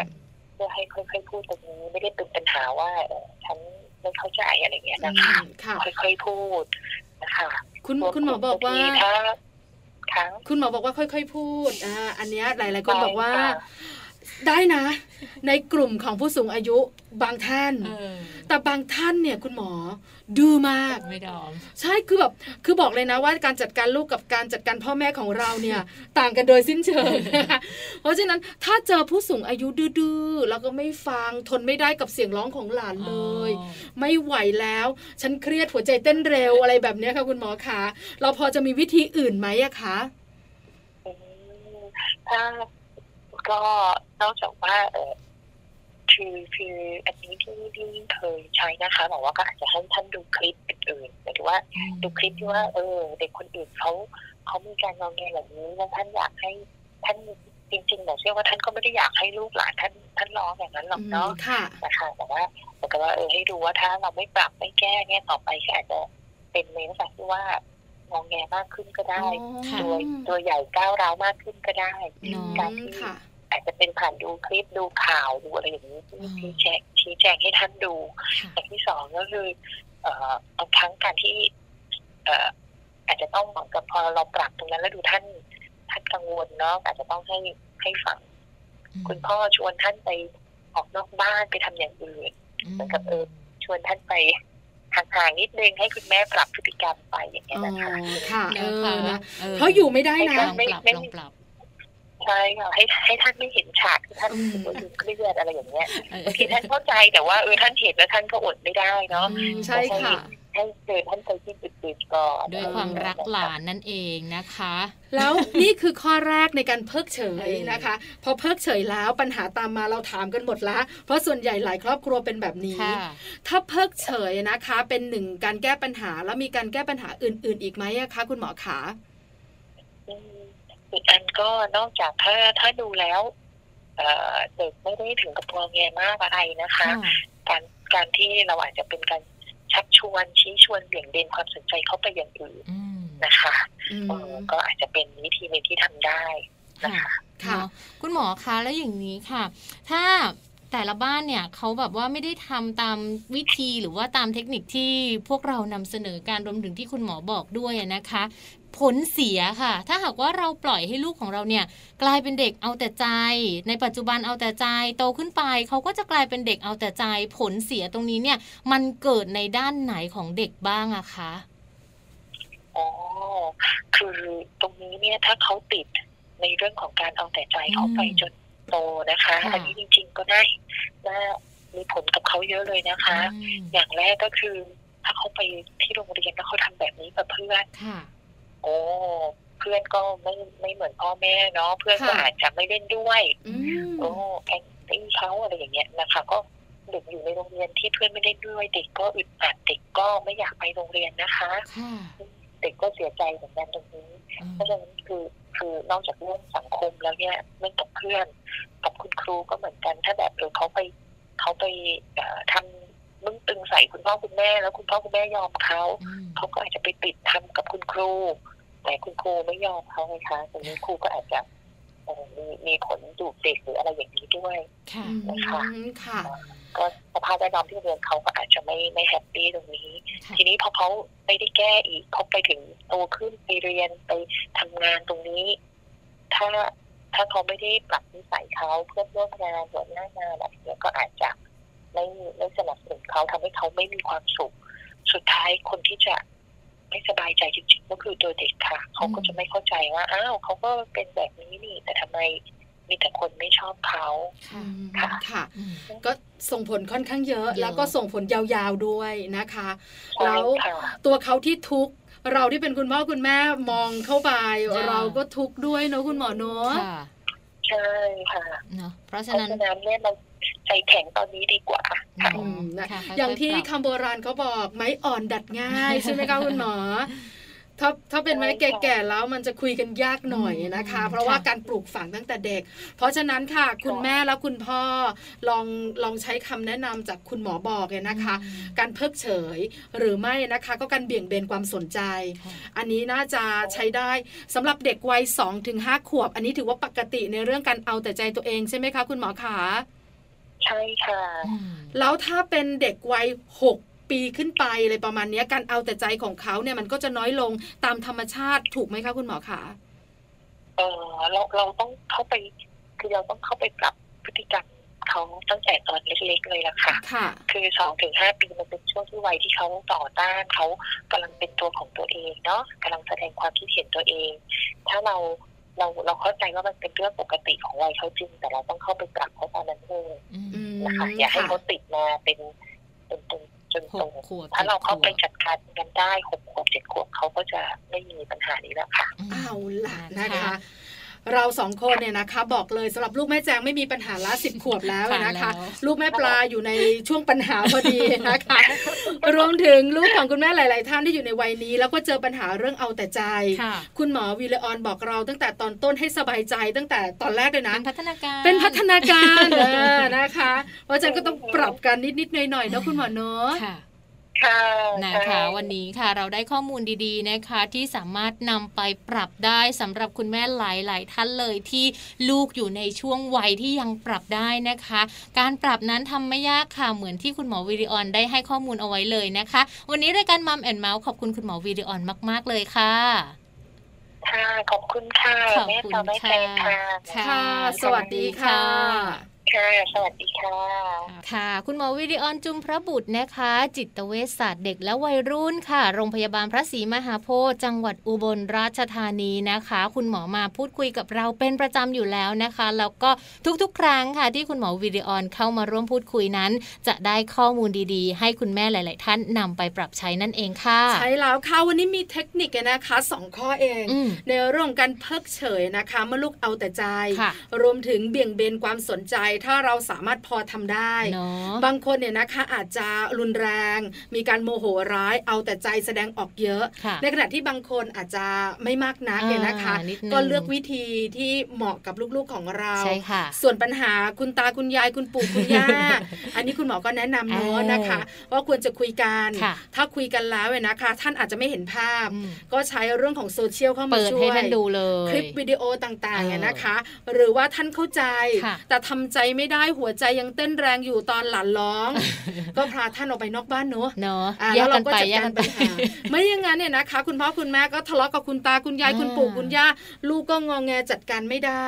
Speaker 5: เพื่อให้ค่อยๆพูดตรงนี้ไม่ได้เป็นปัญหาว่าฉันไม่เข้าใจอะไรเงี้ยนะคะค่อยๆพูดนะคะ
Speaker 2: คุณคุณหมอบอกว่า
Speaker 5: ถ้า
Speaker 2: คุณหมอบอกว่าค่อย ๆ พูดอ่าอันนี้หลาย ๆ คนบอกว่า ได้นะ ในกลุ่มของผู้สูงอายุบางท่าน แต่บางท่านเนี่ยคุณหมอดื้อมาก
Speaker 3: ไม่ดอม
Speaker 2: ใช่คือแบบคือบอกเลยนะว่าการจัดการลูกกับการจัดการพ่อแม่ของเราเนี่ย ต่างกันโดยสิ้นเชิงเพราะฉะนั้นถ้าเจอผู้สูงอายุดื้อๆแล้วก็ไม่ฟังทนไม่ได้กับเสียงร้องของหลานเลย ไม่ไหวแล้ว ฉันเครียดหัวใจเต้นเร็วอะไรแบบนี้ค่ะคุณหมอคะเราพอจะมีวิธีอื่นไหมอะคะ
Speaker 5: ถ้า ก็นอกจากว่าเออคือคืออันนี้ที่ที่เคยใช้นะคะ บอกว่าก็อาจจะให้ท่านดูคลิปอื่นๆหมายถึงว่าดูคลิปที่ว่า เออ เด็กคนอื่นเขาเขามีการงองแงแบบนี้แล้วท่านอยากให้ท่านจริงๆหนูเชื่อว่าท่านก็ไม่ได้อยากให้ลูกหลานท่านท่านร้องอย่างนั้นหรอกเนาะนะคะแต่ว่าแต่ก็ว่าเออให้ดูว่าถ้าเราไม่ปรับไม่แก้เนี่ยต่อไปก็อาจจะเป็นในลักษณะที่ว่างองแงมากขึ้นก็ได้ ตัวตัวใหญ่ก้าวร้าวมากขึ้นก็ได้
Speaker 2: การที่
Speaker 5: อาจจะเป็นผ่านดูคลิปดูข่าวดูอะไรอย่างนี้ที่แจงชี้แจงให้ท่านดูอย่างที่สองก็คือ เอ่อบางครั้งการที่ เอ่ออาจจะต้องเหมือนกับพอเราปรับตรงนั้นแล้วดูท่านท่านกังวลเนาะอาจจะต้องให้ให้ฝังคุณพ่อชวนท่านไปออกนอกบ้านไปทำอย่างอื่นเหมือนกับเออชวนท่านไปห่างๆนิดนึงให้คุณแม่ปรับพฤติกรรมไปอย่างเงี้ยนะคะ
Speaker 2: ค่ะเออนะเพราะอยู่ไม่ได้นะ
Speaker 3: ไม่ไม่ปรับ
Speaker 5: ใช่ค่ะให้ให้ท่านไม่เห็นฉากที่ท่านเครียดอะไรอย่างเงี้ยบางทีท่านเข้าใจแต่ว่าเออท่านเห็นแล้วท่านก็อดไม่ได้เนาะ
Speaker 2: ใช่ค่ะ
Speaker 5: ให้เจอท่านไปที่จุดๆก่อน
Speaker 3: ด้วยความรักหลานนั่นเองนะคะ
Speaker 2: แล้วนี่คือข้อแรกในการเพิกเฉยนะคะ พอเพิกเฉยแล้วปัญหาตามมาเราถามกันหมดละเพราะส่วนใหญ่หลายครอบครัวเป็นแบบนี้ ถ้าเพิกเฉยนะคะ เป็นหนึ่งการแก้ปัญหาแล้วมีการแก้ปัญหาอื่น ๆ อีกไหมคะคุณหมอขา
Speaker 5: อีกอันก็นอกจากถ้าถ้าดูแล้วเด็กไม่ได้ถึงกับตัวแงมากอะไรนะคะ การการที่เราอาจจะเป็นการชักชวนชี้ชวนเบี่ยงเบนความสนใจเข้าไปอย่างอื่นนะคะก็อาจจะเป็นวิธีหนึ่งที่ทำได้นะคะ
Speaker 3: ค่ะ คุณหมอคะแล้วอย่างนี้ค่ะ ถ้าแต่ละบ้านเนี่ยเขาแบบว่าไม่ได้ทำตามวิธีหรือว่าตามเทคนิคที่พวกเรานำเสนอการรวมถึงที่คุณหมอบอกด้วยนะคะ ผลเสียค่ะ ถ้าหากว่าเราปล่อยให้ลูกของเราเนี่ยกลายเป็นเด็กเอาแต่ใจ ในปัจจุบันเอาแต่ใจโตขึ้นไป เขาก็จะกลายเป็นเด็กเอาแต่ใจ ผลเสียตรงนี้เนี่ย มันเกิดในด้านไหนของเด็กบ้างอะคะ
Speaker 5: อ๋อคือตรงนี้เนี่ยถ้าเขาติดในเรื่องของการเอาแต่ใจเขาไปจนโตนะคะ อันนี้จริง ๆ ก็ได้น่ามีผลกับเขาเยอะเลยนะคะ อย่างแรกก็คือ ถ้าเขาไปที่โรงเรียนแล้วเขาทำแบบนี้กับเพื่อน
Speaker 3: ค่ะ
Speaker 5: โอ้เพื่อนก็ไม่ไม่เหมือนพ่อแม่เนาะเพื่อนก็อาจจะไม่เล่นด้วยโอ้แอนตี้เขาอะไรอย่างเงี้ยนะคะ ก็เด็กอยู่ในโรงเรียนที่เพื่อนไม่เล่นด้วย เด็กก็อึดอัดเด็กก็ไม่อยากไปโรงเรียนนะคะ
Speaker 3: ค่ะ
Speaker 5: เด็กก็เสียใจเหมือนกันตรงนี้เพราะฉะนั้นคือคือนอกจากเรื่องสังคมแล้วเนี่ยเรื่องกับเพื่อนกับคุณครูก็เหมือนกัน ถ้าแบบเออเขาไปเขาไปทำมึงตึงใส่คุณพ่อคุณแม่แล้วคุณพ่อคุณแม่ยอมเขาเขาก็อาจจะไปติดทำกับคุณครู แต่คุณครูไม่ยอมเขาไงคะตรงนี้ครูก็อาจจะมีมีผลดูเด็กหรืออะไรอย่างนี้ด้วยนะคะ
Speaker 2: ค่ะ
Speaker 5: ก็สภาพแวดล้อมที่เรียนเขาก็อาจจะไม่ไม่แฮปปี้ตรงนี้ ทีนี้พอเขาไม่ได้แก้อีกเขาไปถึงโตขึ้นไปเรียนไปทำงานตรงนี้ ถ้าถ้าเขาไม่ได้ปรับนิสัยเขาเพื่อนร่วมงานหัวหน้างานอะไรเงี้ยก็อาจจะไม่ไม่สนับสนุนเขาทำให้เขาไม่มีความสุข สุดท้ายคนที่จะ ไม่สบายใจจริงๆก็คือตัวเด็กค่ะ เขาก็จะไม่เข้าใจว่าอ้าวเขาก็เป็นแบบนี้นี่ แต่ทำไมมีแต่คนไม่ชอบเขา
Speaker 2: ค่ะค่ะ ก็ส่งผลค่อนข้างเยอะ แล้วก็ส่งผลยาวๆด้วยนะคะ แล้วตัวเขาที่ทุกข์เราที่เป็นคุณพ่อคุณแม่มองเข้าไป เราก็ทุกข์ด้วยเนาะคุณหมอเนาะ
Speaker 5: ใช่ค่ะ
Speaker 3: เนาะเพราะฉะนั้น
Speaker 5: เนี่ยเรา ใจแข็งตอนนี้ดีกว่าค่ะ
Speaker 2: อย่างที่คำโบราณเขาบอกไม้อ่อนดัดง่ายใช่ไหมคะคุณหมอถ้าถ้าเป็นไม้แก่ๆแล้วมันจะคุยกันยากหน่อยนะคะ เพราะว่าการปลูกฝังตั้งแต่เด็ก เพราะฉะนั้นค่ะ คุณแม่แล้วคุณพ่อลองลองใช้คำแนะนำจากคุณหมอบอกเลยนะคะ การเพิกเฉยหรือไม่นะคะ ก็การเบี่ยงเบนความสนใจ อันนี้น่าจะใช้ได้สำหรับเด็กวัยสองถึงห้าขวบ อันนี้ถือว่าปกติในเรื่องการเอาแต่ใจตัวเองใช่ไหมคะ คุณหมอขา
Speaker 5: ใช่ค่ะ แล้
Speaker 2: วถ้าเป็นเด็กวัยหกปีขึ้นไปอะไรประมาณนี้การเอาแต่ใจของเขาเนี่ยมันก็จะน้อยลงตามธรรมชาติถูกไหมคะคุณหมอคะ
Speaker 5: เออเราเราต้องเข้าไปคือเราต้องเข้าไปปรับพฤติกรรมเขาตั้งแต่ตอนเล็กๆเลยล่ะค่ะ
Speaker 2: ค่ะ
Speaker 5: คือสองถึงห้าปีมันเป็นช่วงที่วัยที่เขาต่อต้านเขากำลังเป็นตัวของตัวเองเนาะกำลังแสดงความคิดเห็นตัวเอง ถ้าเรา เราเราเข้าใจว่ามันเป็นเรื่องปกติของวัยเขาจริง แต่เราต้องเข้าไปปรับเขาตอนนั้นเลยนะคะอย่าให้เขาติดมาเป็นเป็นเป็นจนโตถ้าเราเข้าไปจัดการกันได้หกขวบเจ็ดขวบเขาก็จะไม่มีปัญหานี้แล้วค่ะ
Speaker 2: เอาล่ะนะคะ เราสองคนเนี่ยนะคะ บอกเลยสำหรับลูกแม่แจงไม่มีปัญหาละสิบขวบแล้วนะคะ ลูกแม่ปลาอยู่ในช่วงปัญหาพอดีนะคะรวมถึงลูกของคุณแม่หลาย ๆ ท่านที่อยู่ในวัยนี้ แล้วก็เจอปัญหาเรื่องเอาแต่ใจ คุณหมอวิเลออนบอกเราตั้งแต่ตอนต้นให้สบายใจตั้งแต่ตอนแรกเลยนะ
Speaker 3: เป็นพัฒนาการ
Speaker 2: เป็นพัฒนาการนะคะเพราะฉะนั้นก็ต้องปรับกันนิด ๆ หน่อย ๆ นะคุณหมอเนาะ
Speaker 3: นะคะ วันนี้ค่ะเราได้ข้อมูลดีๆนะคะ ที่สามารถนำไปปรับได้สำหรับคุณแม่หลายๆท่านเลยที่ลูกอยู่ในช่วงวัยที่ยังปรับได้นะคะ การปรับนั้นทำไม่ยากค่ะเหมือนที่คุณหมอวิดีออนได้ให้ข้อมูลเอาไว้เลยนะคะ วันนี้รายการมัมแอนเมาส์ขอบคุณคุณหมอวิดีออนมาก ๆ เลยค่ะ
Speaker 5: ค่ะขอบคุณค่ะ
Speaker 3: ขอบคุณ
Speaker 5: ค่ะ
Speaker 2: ค่ะ สวัสดีค่ะ
Speaker 5: ค่ะ สวัสดีค่ะ
Speaker 3: ค่ะ คุณหมอวิริออนจุมพระบุตรนะคะ จิตเวชศาสตร์เด็กและวัยรุ่นค่ะ โรงพยาบาลพระศรีมหาโพธิ์จังหวัดอุบลราชธานีนะคะ คุณหมอมาพูดคุยกับเราเป็นประจำอยู่แล้วนะคะ แล้วก็ทุกๆ ครั้งค่ะ ที่คุณหมอวิริออนเข้ามาร่วมพูดคุยนั้น จะได้ข้อมูลดีๆ ให้คุณแม่หลาย ๆ ท่านนำไปปรับใช้นั่นเองค่ะ
Speaker 2: ใช่แล้วค่ะ วันนี้มีเทคนิคนะคะสองข้อเอง ในเรื่องการเพิกเฉยนะคะเมื่อลูกเอาแต่ใจ รวมถึงเบี่ยงเบนความสนใจถ้าเราสามารถพอทำได้ บางคนเนี่ยนะคะอาจจะรุนแรง มีการโมโหร้ายเอาแต่ใจแสดงออกเยอะ ในขณะที่บางคนอาจจะไม่มากนักเนี่ยนะคะ ก็เลือกวิธีที่เหมาะกับลูกๆของเรา
Speaker 3: ใช่ค่ะ
Speaker 2: ส่วนปัญหาคุณตาคุณยายคุณปู่คุณย่า อันนี้คุณหมอก็แนะนำเนาะนะคะว่าควรจะคุยกัน ถ้าคุยกันแล้วเนี่ยนะคะ ท่านอาจจะไม่เห็นภาพ ก็ใช้เรื่องของโซเชียลเข้ามาช่วย
Speaker 3: ให้ท่านดูเลย
Speaker 2: คลิปวิดีโอต่างๆเนี่ยนะคะ หรือว่าท่านเข้าใจ แต่ทำใจไม่ได้หัวใจยังเต้นแรงอยู่ตอนหลานร้อง ก็พาท่านออกไปนอกบ้านเนอะ
Speaker 3: เนาะ
Speaker 2: แล้เราก็จัดการปัญหาไม่อย่างนั้นเนี่ยนะคะ คุณพ่อคุณแม่ก็ทะเลาะกับคุณตาคุณยายคุณปู่คุณย่าลูกก็งองแงจัดการไม่ได้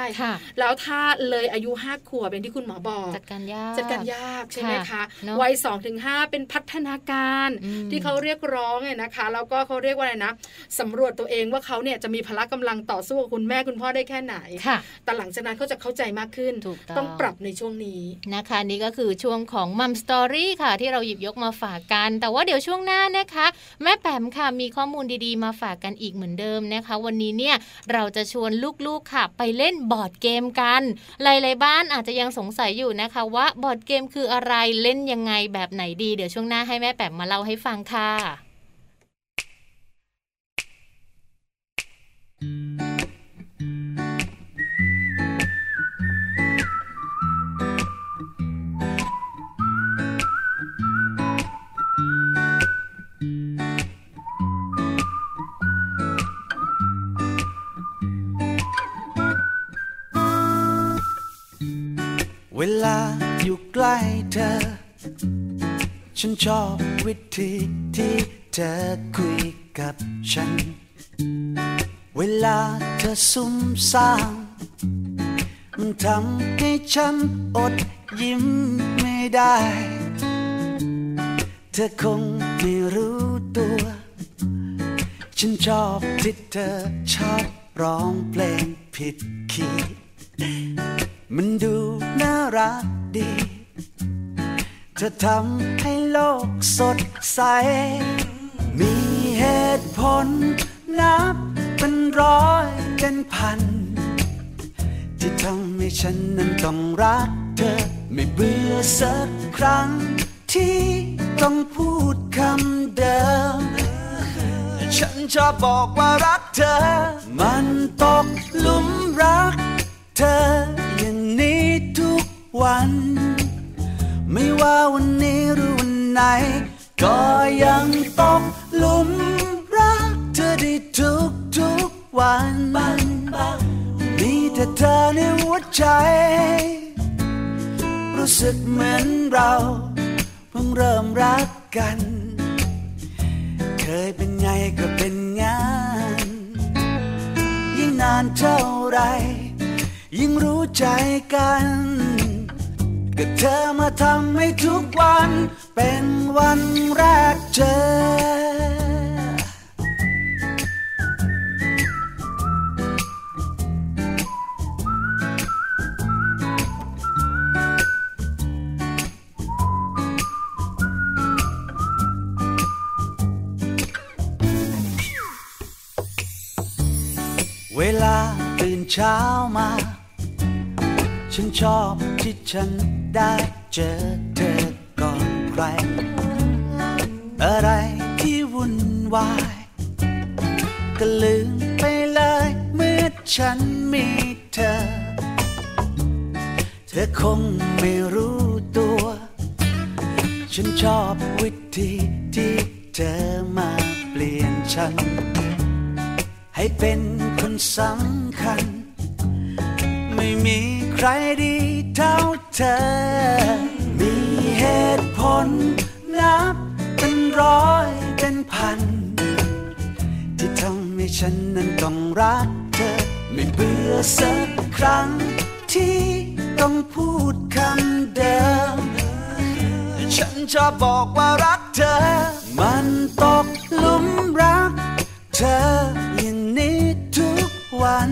Speaker 2: แล้วถ้าเลยอายุห้าขวบเป็นที่คุณหมอบอก
Speaker 3: จัดการยาก
Speaker 2: จัดการยากใช่ไหมคะวัยสองถึงห้าเป็นพัฒนาการที่เขาเรียกร้องเนี่ยนะคะแล้วก็เขาเรียกว่าอะไรนะสำรวจตัวเองว่าเขาเนี่ยจะมีพละกำลังต่อสู้กับคุณแม่คุณพ่อได้แค่ไหนแต่หลังจากนั้นเขาจะเข้าใจมากขึ้น ต้องปรับในช่วงนี้
Speaker 3: นะคะ นี่ก็คือช่วงของ Mom Story ค่ะ ที่เราหยิบยกมาฝากกัน แต่ว่าเดี๋ยวช่วงหน้านะคะ แม่แปมค่ะมีข้อมูลดีๆ มาฝากกันอีกเหมือนเดิมนะคะ วันนี้เนี่ยเราจะชวนลูกๆค่ะ ไปเล่นบอร์ดเกมกัน หลายๆบ้านอาจจะยังสงสัยอยู่นะคะ ว่าบอร์ดเกมคืออะไรเล่นยังไงแบบไหนดีเดี๋ยวช่วงหน้าให้แม่แปมมาเล่าให้ฟังค่ะ
Speaker 4: เวลาอยู่ใกล้เธอ ฉันชอบวิธีที่เธอคุยกับฉัน เวลาเธอซุ่มซ่ามมันทำให้ฉันอดยิ้มไม่ได้ เธอคงไม่รู้ตัว ฉันชอบที่เธอชอบร้องเพลงผิดคีย์ มันดูน่ารักดี จะทำให้โลกสดใส มีเหตุผลนับเป็นร้อยเป็นพัน ที่ทำให้ฉันนั้นต้องรักเธอ ไม่เบื่อสักครั้ง ที่ต้องพูดคำเดิม ฉันชอบบอกว่ารักเธอ มันตกหลุมรักเธอ วัน ไม่ว่าวันนี้หรือวันไหน ก็ยังต้องลุมรักเธอได้ทุกทุกวันมีแต่เธอในหัวใจ รู้สึกเหมือนเราเพิ่งเริ่มรักกัน เคยเป็นไงก็เป็นงาน ยิ่งนานเท่าไร ยิ่งรู้ใจกัน ก็เธอมาทำให้ทุกวัน เป็นวันแรกเจอเวลาตื่นเช้ามา ฉันชอบที่ฉัน ได้เจอเธอก่อนใคร อะไรที่วุ่นวาย ก็ลืมไปเลยเมื่อฉันมีเธอ เธอคงไม่รู้ตัว ฉันชอบวิธีที่เธอมาเปลี่ยนฉัน ให้เป็นคนสำคัญ ไม่มีใครดีเท่าเธอ มีเหตุผลนับเป็นร้อยเป็นพัน ที่ทำให้ฉันนั้นต้องรักเธอ ไม่เบื่อสักครั้งที่ต้องพูดคำเดิม ฉันจะบอกว่ารักเธอ มันตกลุมรัก เธออย่างนี้ทุกวัน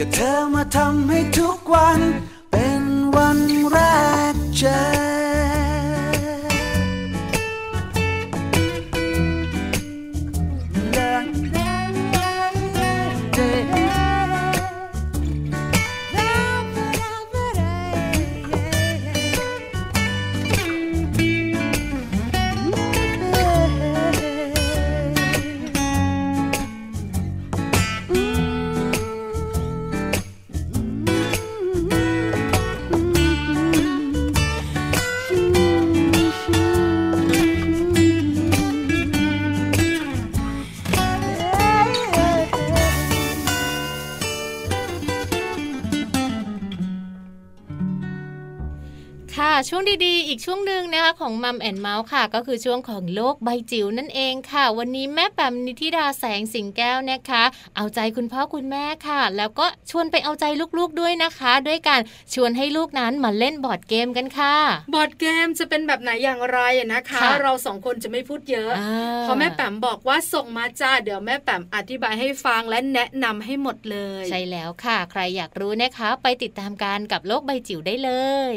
Speaker 4: ก็เธอมาทำให้ทุกวัน เป็นวันแรกเจอ
Speaker 3: ช่วงดีๆ อีกช่วงหนึ่งนะคะของ Mom and Mouth ค่ะ ก็คือช่วงของโลกใบจิ๋วนั่นเองค่ะ วันนี้แม่แปมนิธิดาแสงสิงแก้วนะคะ เอาใจคุณพ่อคุณแม่ค่ะ แล้วก็ชวนไปเอาใจลูกๆด้วยนะคะ ด้วยการชวนให้ลูกนั้นมาเล่นบอร์ดเกมกันค่ะ
Speaker 2: บอร์ดเกมจะเป็นแบบไหนอย่างไรนะคะ เราสองคนจะไม่พูดเยอะเพราะแม่แปมบอกว่าส่งมาจ้าเดี๋ยวแม่แปมอธิบายให้ฟังและแนะนำให้หมดเลย
Speaker 3: ใช่แล้วค่ะ ใครอยากรู้นะคะ ไปติดตามการกับโลกใบจิ๋วได้เลย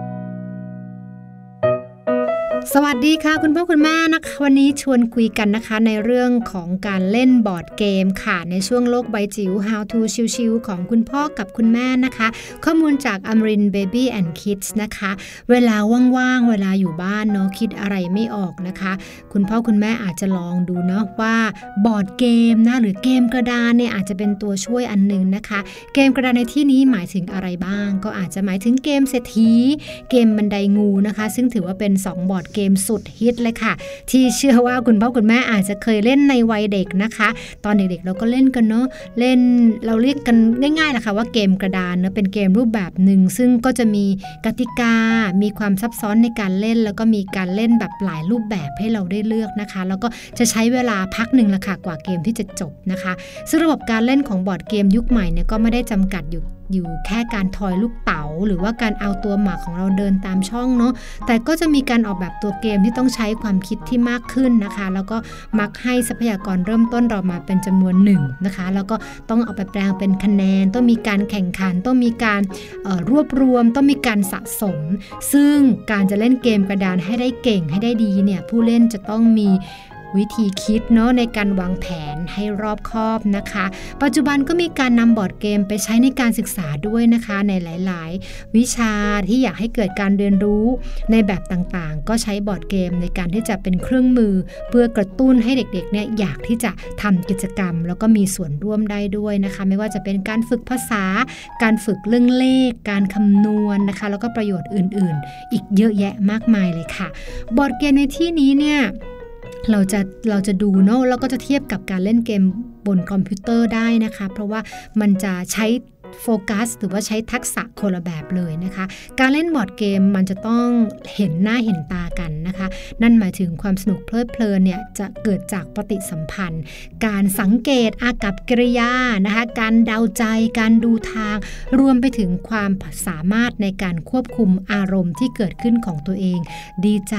Speaker 6: สวัสดีค่ะคุณพ่อคุณแม่นะคะวันนี้ชวนคุยกันนะคะในเรื่องของการเล่นบอร์ดเกมค่ะ ในช่วงโลกใบจิ๋ว How to ชิวๆของคุณพ่อกับคุณแม่นะคะ ข้อมูลจาก Amrin Baby and Kids นะคะ เวลาว่างๆ เวลาอยู่บ้านเนาะคิดอะไรไม่ออกนะคะ คุณพ่อคุณแม่อาจจะลองดูเนาะว่าบอร์ดเกมนะหรือเกมกระดานเนี่ยอาจจะเป็นตัวช่วยอันหนึ่งนะคะ เกมกระดานในที่นี้หมายถึงอะไรบ้าง ก็อาจจะหมายถึงเกมเศรษฐีเกมบันไดงูนะคะ ซึ่งถือว่าเป็น 2 บอร์ดเกมสุดฮิตเลยค่ะ ที่เชื่อว่าคุณพ่อคุณแม่อาจจะเคยเล่นในวัยเด็กนะคะ ตอนเด็กๆเราก็เล่นกันเนาะเล่นเราเรียกกันง่ายๆนะคะว่าเกมกระดานเนาะเป็นเกมรูปแบบหนึ่งซึ่งก็จะมีกติกา มีความซับซ้อนในการเล่น แล้วก็มีการเล่นแบบหลายรูปแบบให้เราได้เลือกนะคะ แล้วก็จะใช้เวลาพักหนึ่งละค่ะกว่าเกมที่จะจบนะคะซึ่งระบบการเล่นของบอร์ดเกมยุคใหม่เนี่ยก็ไม่ได้จำกัดอยู่ อยู่แค่การทอยลูกเต๋า หรือว่าการเอาตัวหมากของเราเดินตามช่องเนาะแต่ก็จะมีการออกแบบตัวเกมที่ต้องใช้ความคิดที่มากขึ้นนะคะ แล้วก็มักให้ทรัพยากรเริ่มต้นเรามาเป็นจำนวนหนึ่งนะคะ แล้วก็ต้องเอาไปแปลงเป็นคะแนน ต้องมีการแข่งขัน ต้องมีการรวบรวม ต้องมีการสะสม ซึ่งการจะเล่นเกมกระดานให้ได้เก่งให้ได้ดีเนี่ยผู้เล่นจะต้องมี วิธีคิดเนาะในการวางแผนให้รอบคอบนะคะ ปัจจุบันก็มีการนำบอร์ดเกมไปใช้ในการศึกษาด้วยนะคะในหลาย ๆ วิชาที่อยากให้เกิดการเรียนรู้ในแบบต่างๆ ก็ใช้บอร์ดเกมในการที่จะเป็นเครื่องมือ เพื่อกระตุ้นให้เด็ก ๆ เนี่ยอยากที่จะทำกิจกรรม แล้วก็มีส่วนร่วมได้ด้วยนะคะ ไม่ว่าจะเป็นการฝึกภาษา การฝึกเรื่องเลข การคำนวณนะคะ แล้วก็ประโยชน์อื่น ๆ อีกเยอะแยะมากมายเลยค่ะ บอร์ดเกมในที่นี้เนี่ย เราจะเราจะดูเนาะแล้วก็จะเทียบกับการเล่นเกมบนคอมพิวเตอร์ได้นะคะ เพราะว่ามันจะใช้ โฟกัสหรือว่าใช้ทักษะคนละแบบเลยนะคะ การเล่นบอร์ดเกมมันจะต้องเห็นหน้าเห็นตากันนะคะ นั่นหมายถึงความสนุกเพลิดเพลินเนี่ยจะเกิดจากปฏิสัมพันธ์ การสังเกตอากับกิริยานะคะการเดาใจการดูทาง รวมไปถึงความสามารถในการควบคุมอารมณ์ที่เกิดขึ้นของตัวเอง ดีใจ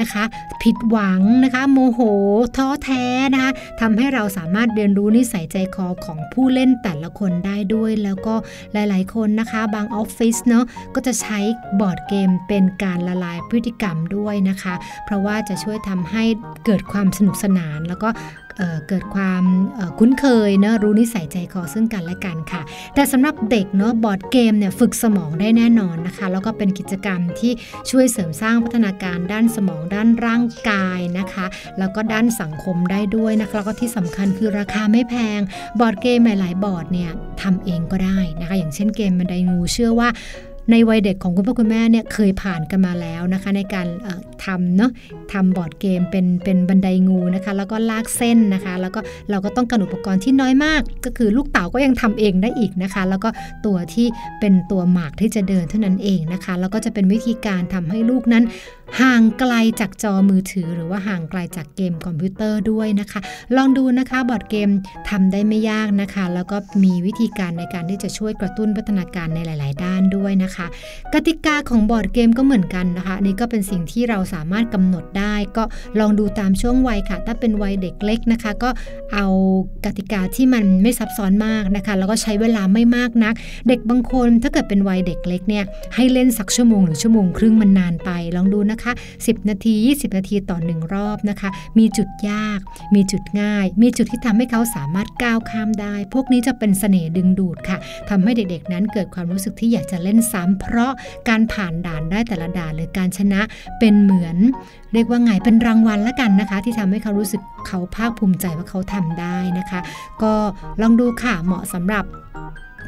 Speaker 6: นะคะ ผิดหวังนะคะ โมโห ท้อแท้นะคะทำให้เราสามารถเรียนรู้นิสัยใจคอของผู้เล่นแต่ละคนได้ด้วยแล้วแล้วก็หลาย ๆ คนนะคะ บางออฟฟิศเนาะก็จะใช้บอร์ดเกมเป็นการละลายพฤติกรรมด้วยนะคะ เพราะว่าจะช่วยทำให้เกิดความสนุกสนานแล้วก็เกิดความคุ้นเคยเนะรู้นิสัยใจคอซึ่งกันและกันค่ะ แต่สำหรับเด็กเนาะบอร์ดเกมเนี่ยฝึกสมองได้แน่นอนนะคะ แล้วก็เป็นกิจกรรมที่ช่วยเสริมสร้างพัฒนาการด้านสมองด้านร่างกายนะคะ แล้วก็ด้านสังคมได้ด้วยนะคะแล้วก็ที่สำคัญคือราคาไม่แพง บอร์ดเกมหลาย ๆ บอร์ดเนี่ยทำเองก็ได้นะคะอย่างเช่นเกมบันไดงูเชื่อว่าในวัยเด็กของคุณพ่อคุณแม่เนี่ยเคยผ่านกันมาแล้วนะคะ ในการทำเนาะทำบอร์ดเกมเป็นเป็นบันไดงูนะคะ แล้วก็ลากเส้นนะคะ แล้วก็เราก็ต้องการอุปกรณ์ที่น้อยมาก ก็คือลูกเต๋าก็ยังทำเองได้อีกนะคะ แล้วก็ตัวที่เป็นตัวหมากที่จะเดินเท่านั้นเองนะคะ แล้วก็จะเป็นวิธีการทำให้ลูกนั้นห่างไกลจากจอมือถือ หรือว่าห่างไกลจากเกมคอมพิวเตอร์ด้วยนะคะ ลองดูนะคะบอร์ดเกมทำได้ไม่ยากนะคะ แล้วก็มีวิธีการในการที่จะช่วยกระตุ้นพัฒนาการในหลาย ๆ ด้านด้วยนะคะ กติกาของบอร์ดเกมก็เหมือนกันนะคะนี่ก็เป็นสิ่งที่เราสามารถกำหนดได้ ก็ลองดูตามช่วงวัยค่ะ ถ้าเป็นวัยเด็กเล็กนะคะ ก็เอากติกาที่มันไม่ซับซ้อนมากนะคะ แล้วก็ใช้เวลาไม่มากนัก เด็กบางคนถ้าเกิดเป็นวัยเด็กเล็กเนี่ยให้เล่นสักชั่วโมงหรือชั่วโมงครึ่งมันนานไปลองดูนะคะคะ 10 นาที 20 นาทีต่อหนึ่งรอบนะคะ มีจุดยาก มีจุดง่าย มีจุดที่ทำให้เขาสามารถก้าวข้ามได้ พวกนี้จะเป็นเสน่ห์ดึงดูดค่ะทำให้เด็กๆ นั้นเกิดความรู้สึกที่อยากจะเล่นซ้ำเพราะการผ่านด่านได้แต่ละด่านหรือการชนะเป็นเหมือน เรียกว่าไงเป็นรางวัลละกันนะคะ ที่ทำให้เขารู้สึกเขาภาคภูมิใจว่าเขาทำได้นะคะ ก็ลองดูค่ะเหมาะสำหรับ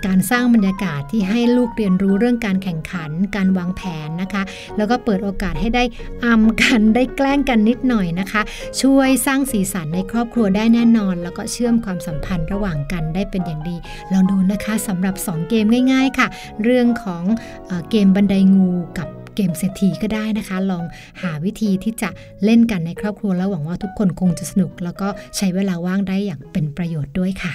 Speaker 6: การสร้างบรรยากาศที่ให้ลูกเรียนรู้เรื่องการแข่งขัน การวางแผนนะคะ แล้วก็เปิดโอกาสให้ได้อำกันได้แกล้งกันนิดหน่อยนะคะ ช่วยสร้างสีสันในครอบครัวได้แน่นอน แล้วก็เชื่อมความสัมพันธ์ระหว่างกันได้เป็นอย่างดีลองดูนะคะสำหรับ 2 เกมง่าย ๆ ค่ะ เรื่องของเอเกมบันไดงูกับเกมเศรษฐีก็ได้นะคะ ลองหาวิธีที่จะเล่นกันในครอบครัวแล้วหวังว่าทุกคนคงจะสนุก แล้วก็ใช้เวลาว่างได้อย่างเป็นประโยชน์ด้วยค่ะ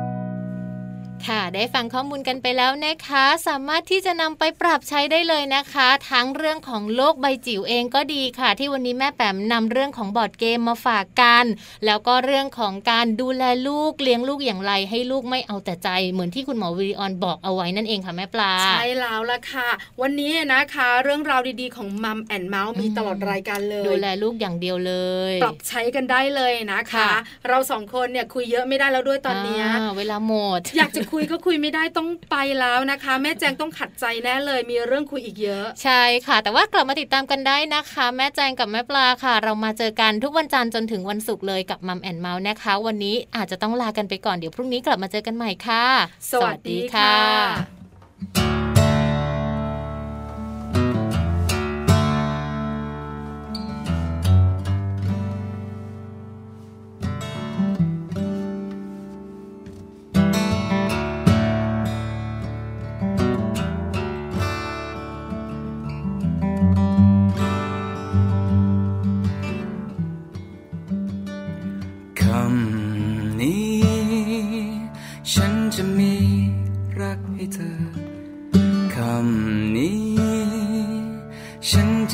Speaker 3: ค่ะ ได้ฟังข้อมูลกันไปแล้วนะคะ สามารถที่จะนำไปปรับใช้ได้เลยนะคะ ทั้งเรื่องของโลกใบจิ๋วเองก็ดีค่ะ ที่วันนี้แม่แปมนำเรื่องของบอร์ดเกมมาฝากกัน แล้วก็เรื่องของการดูแลลูกเลี้ยงลูกอย่างไรให้ลูกไม่เอาแต่ใจ เหมือนที่คุณหมอวิริออนบอกเอาไว้นั่นเองค่ะแม่ปลา
Speaker 2: ใช่แล้วล่ะค่ะ วันนี้นะคะ เรื่องราวดีๆของ Mom and Mouse มีตลอดรายการเลย
Speaker 3: ดูแลลูกอย่างเดียวเลย
Speaker 2: ปรับใช้กันได้เลยนะคะ เราสองคนเนี่ยคุยเยอะไม่ได้แล้วด้วยตอนนี้
Speaker 3: เวลาหมด
Speaker 2: อยากจะคุยก็คุยไม่ได้ต้องไปแล้วนะคะ แม่แจงต้องขัดใจแน่เลย มีเรื่องคุยอีกเยอะ
Speaker 3: ใช่ค่ะ แต่ว่ากลับมาติดตามกันได้นะคะ แม่แจงกับแม่ปลาค่ะ เรามาเจอกันทุกวันจันทร์จนถึงวันศุกร์เลยกับ Mom and Mouse นะคะ วันนี้อาจจะต้องลากันไปก่อนเดี๋ยวพรุ่งนี้กลับมาเจอกันใหม่ค่ะ
Speaker 2: สวัสดีค่ะ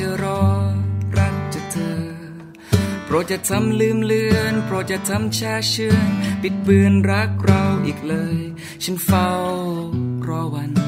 Speaker 7: จะรอรักจะเธอ โปรดจะทำลืมเลือน โปรดจะทำชาเชื่อนปิดเบือนรักเราอีกเลย
Speaker 8: ฉันเฝ้ารอวัน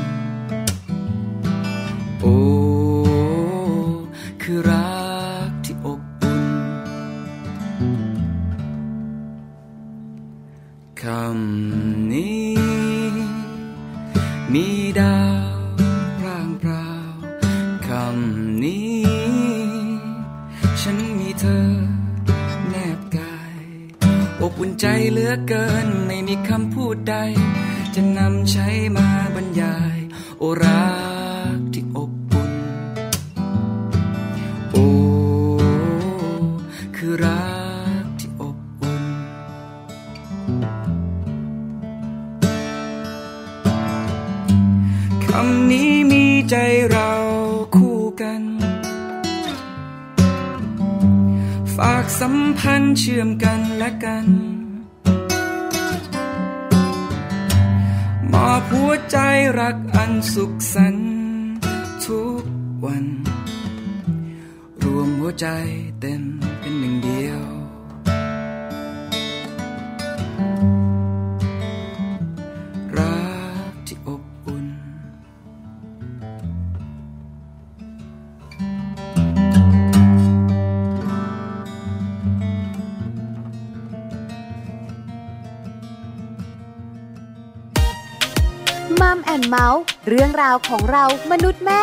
Speaker 8: าวของเรามนุษย์แม่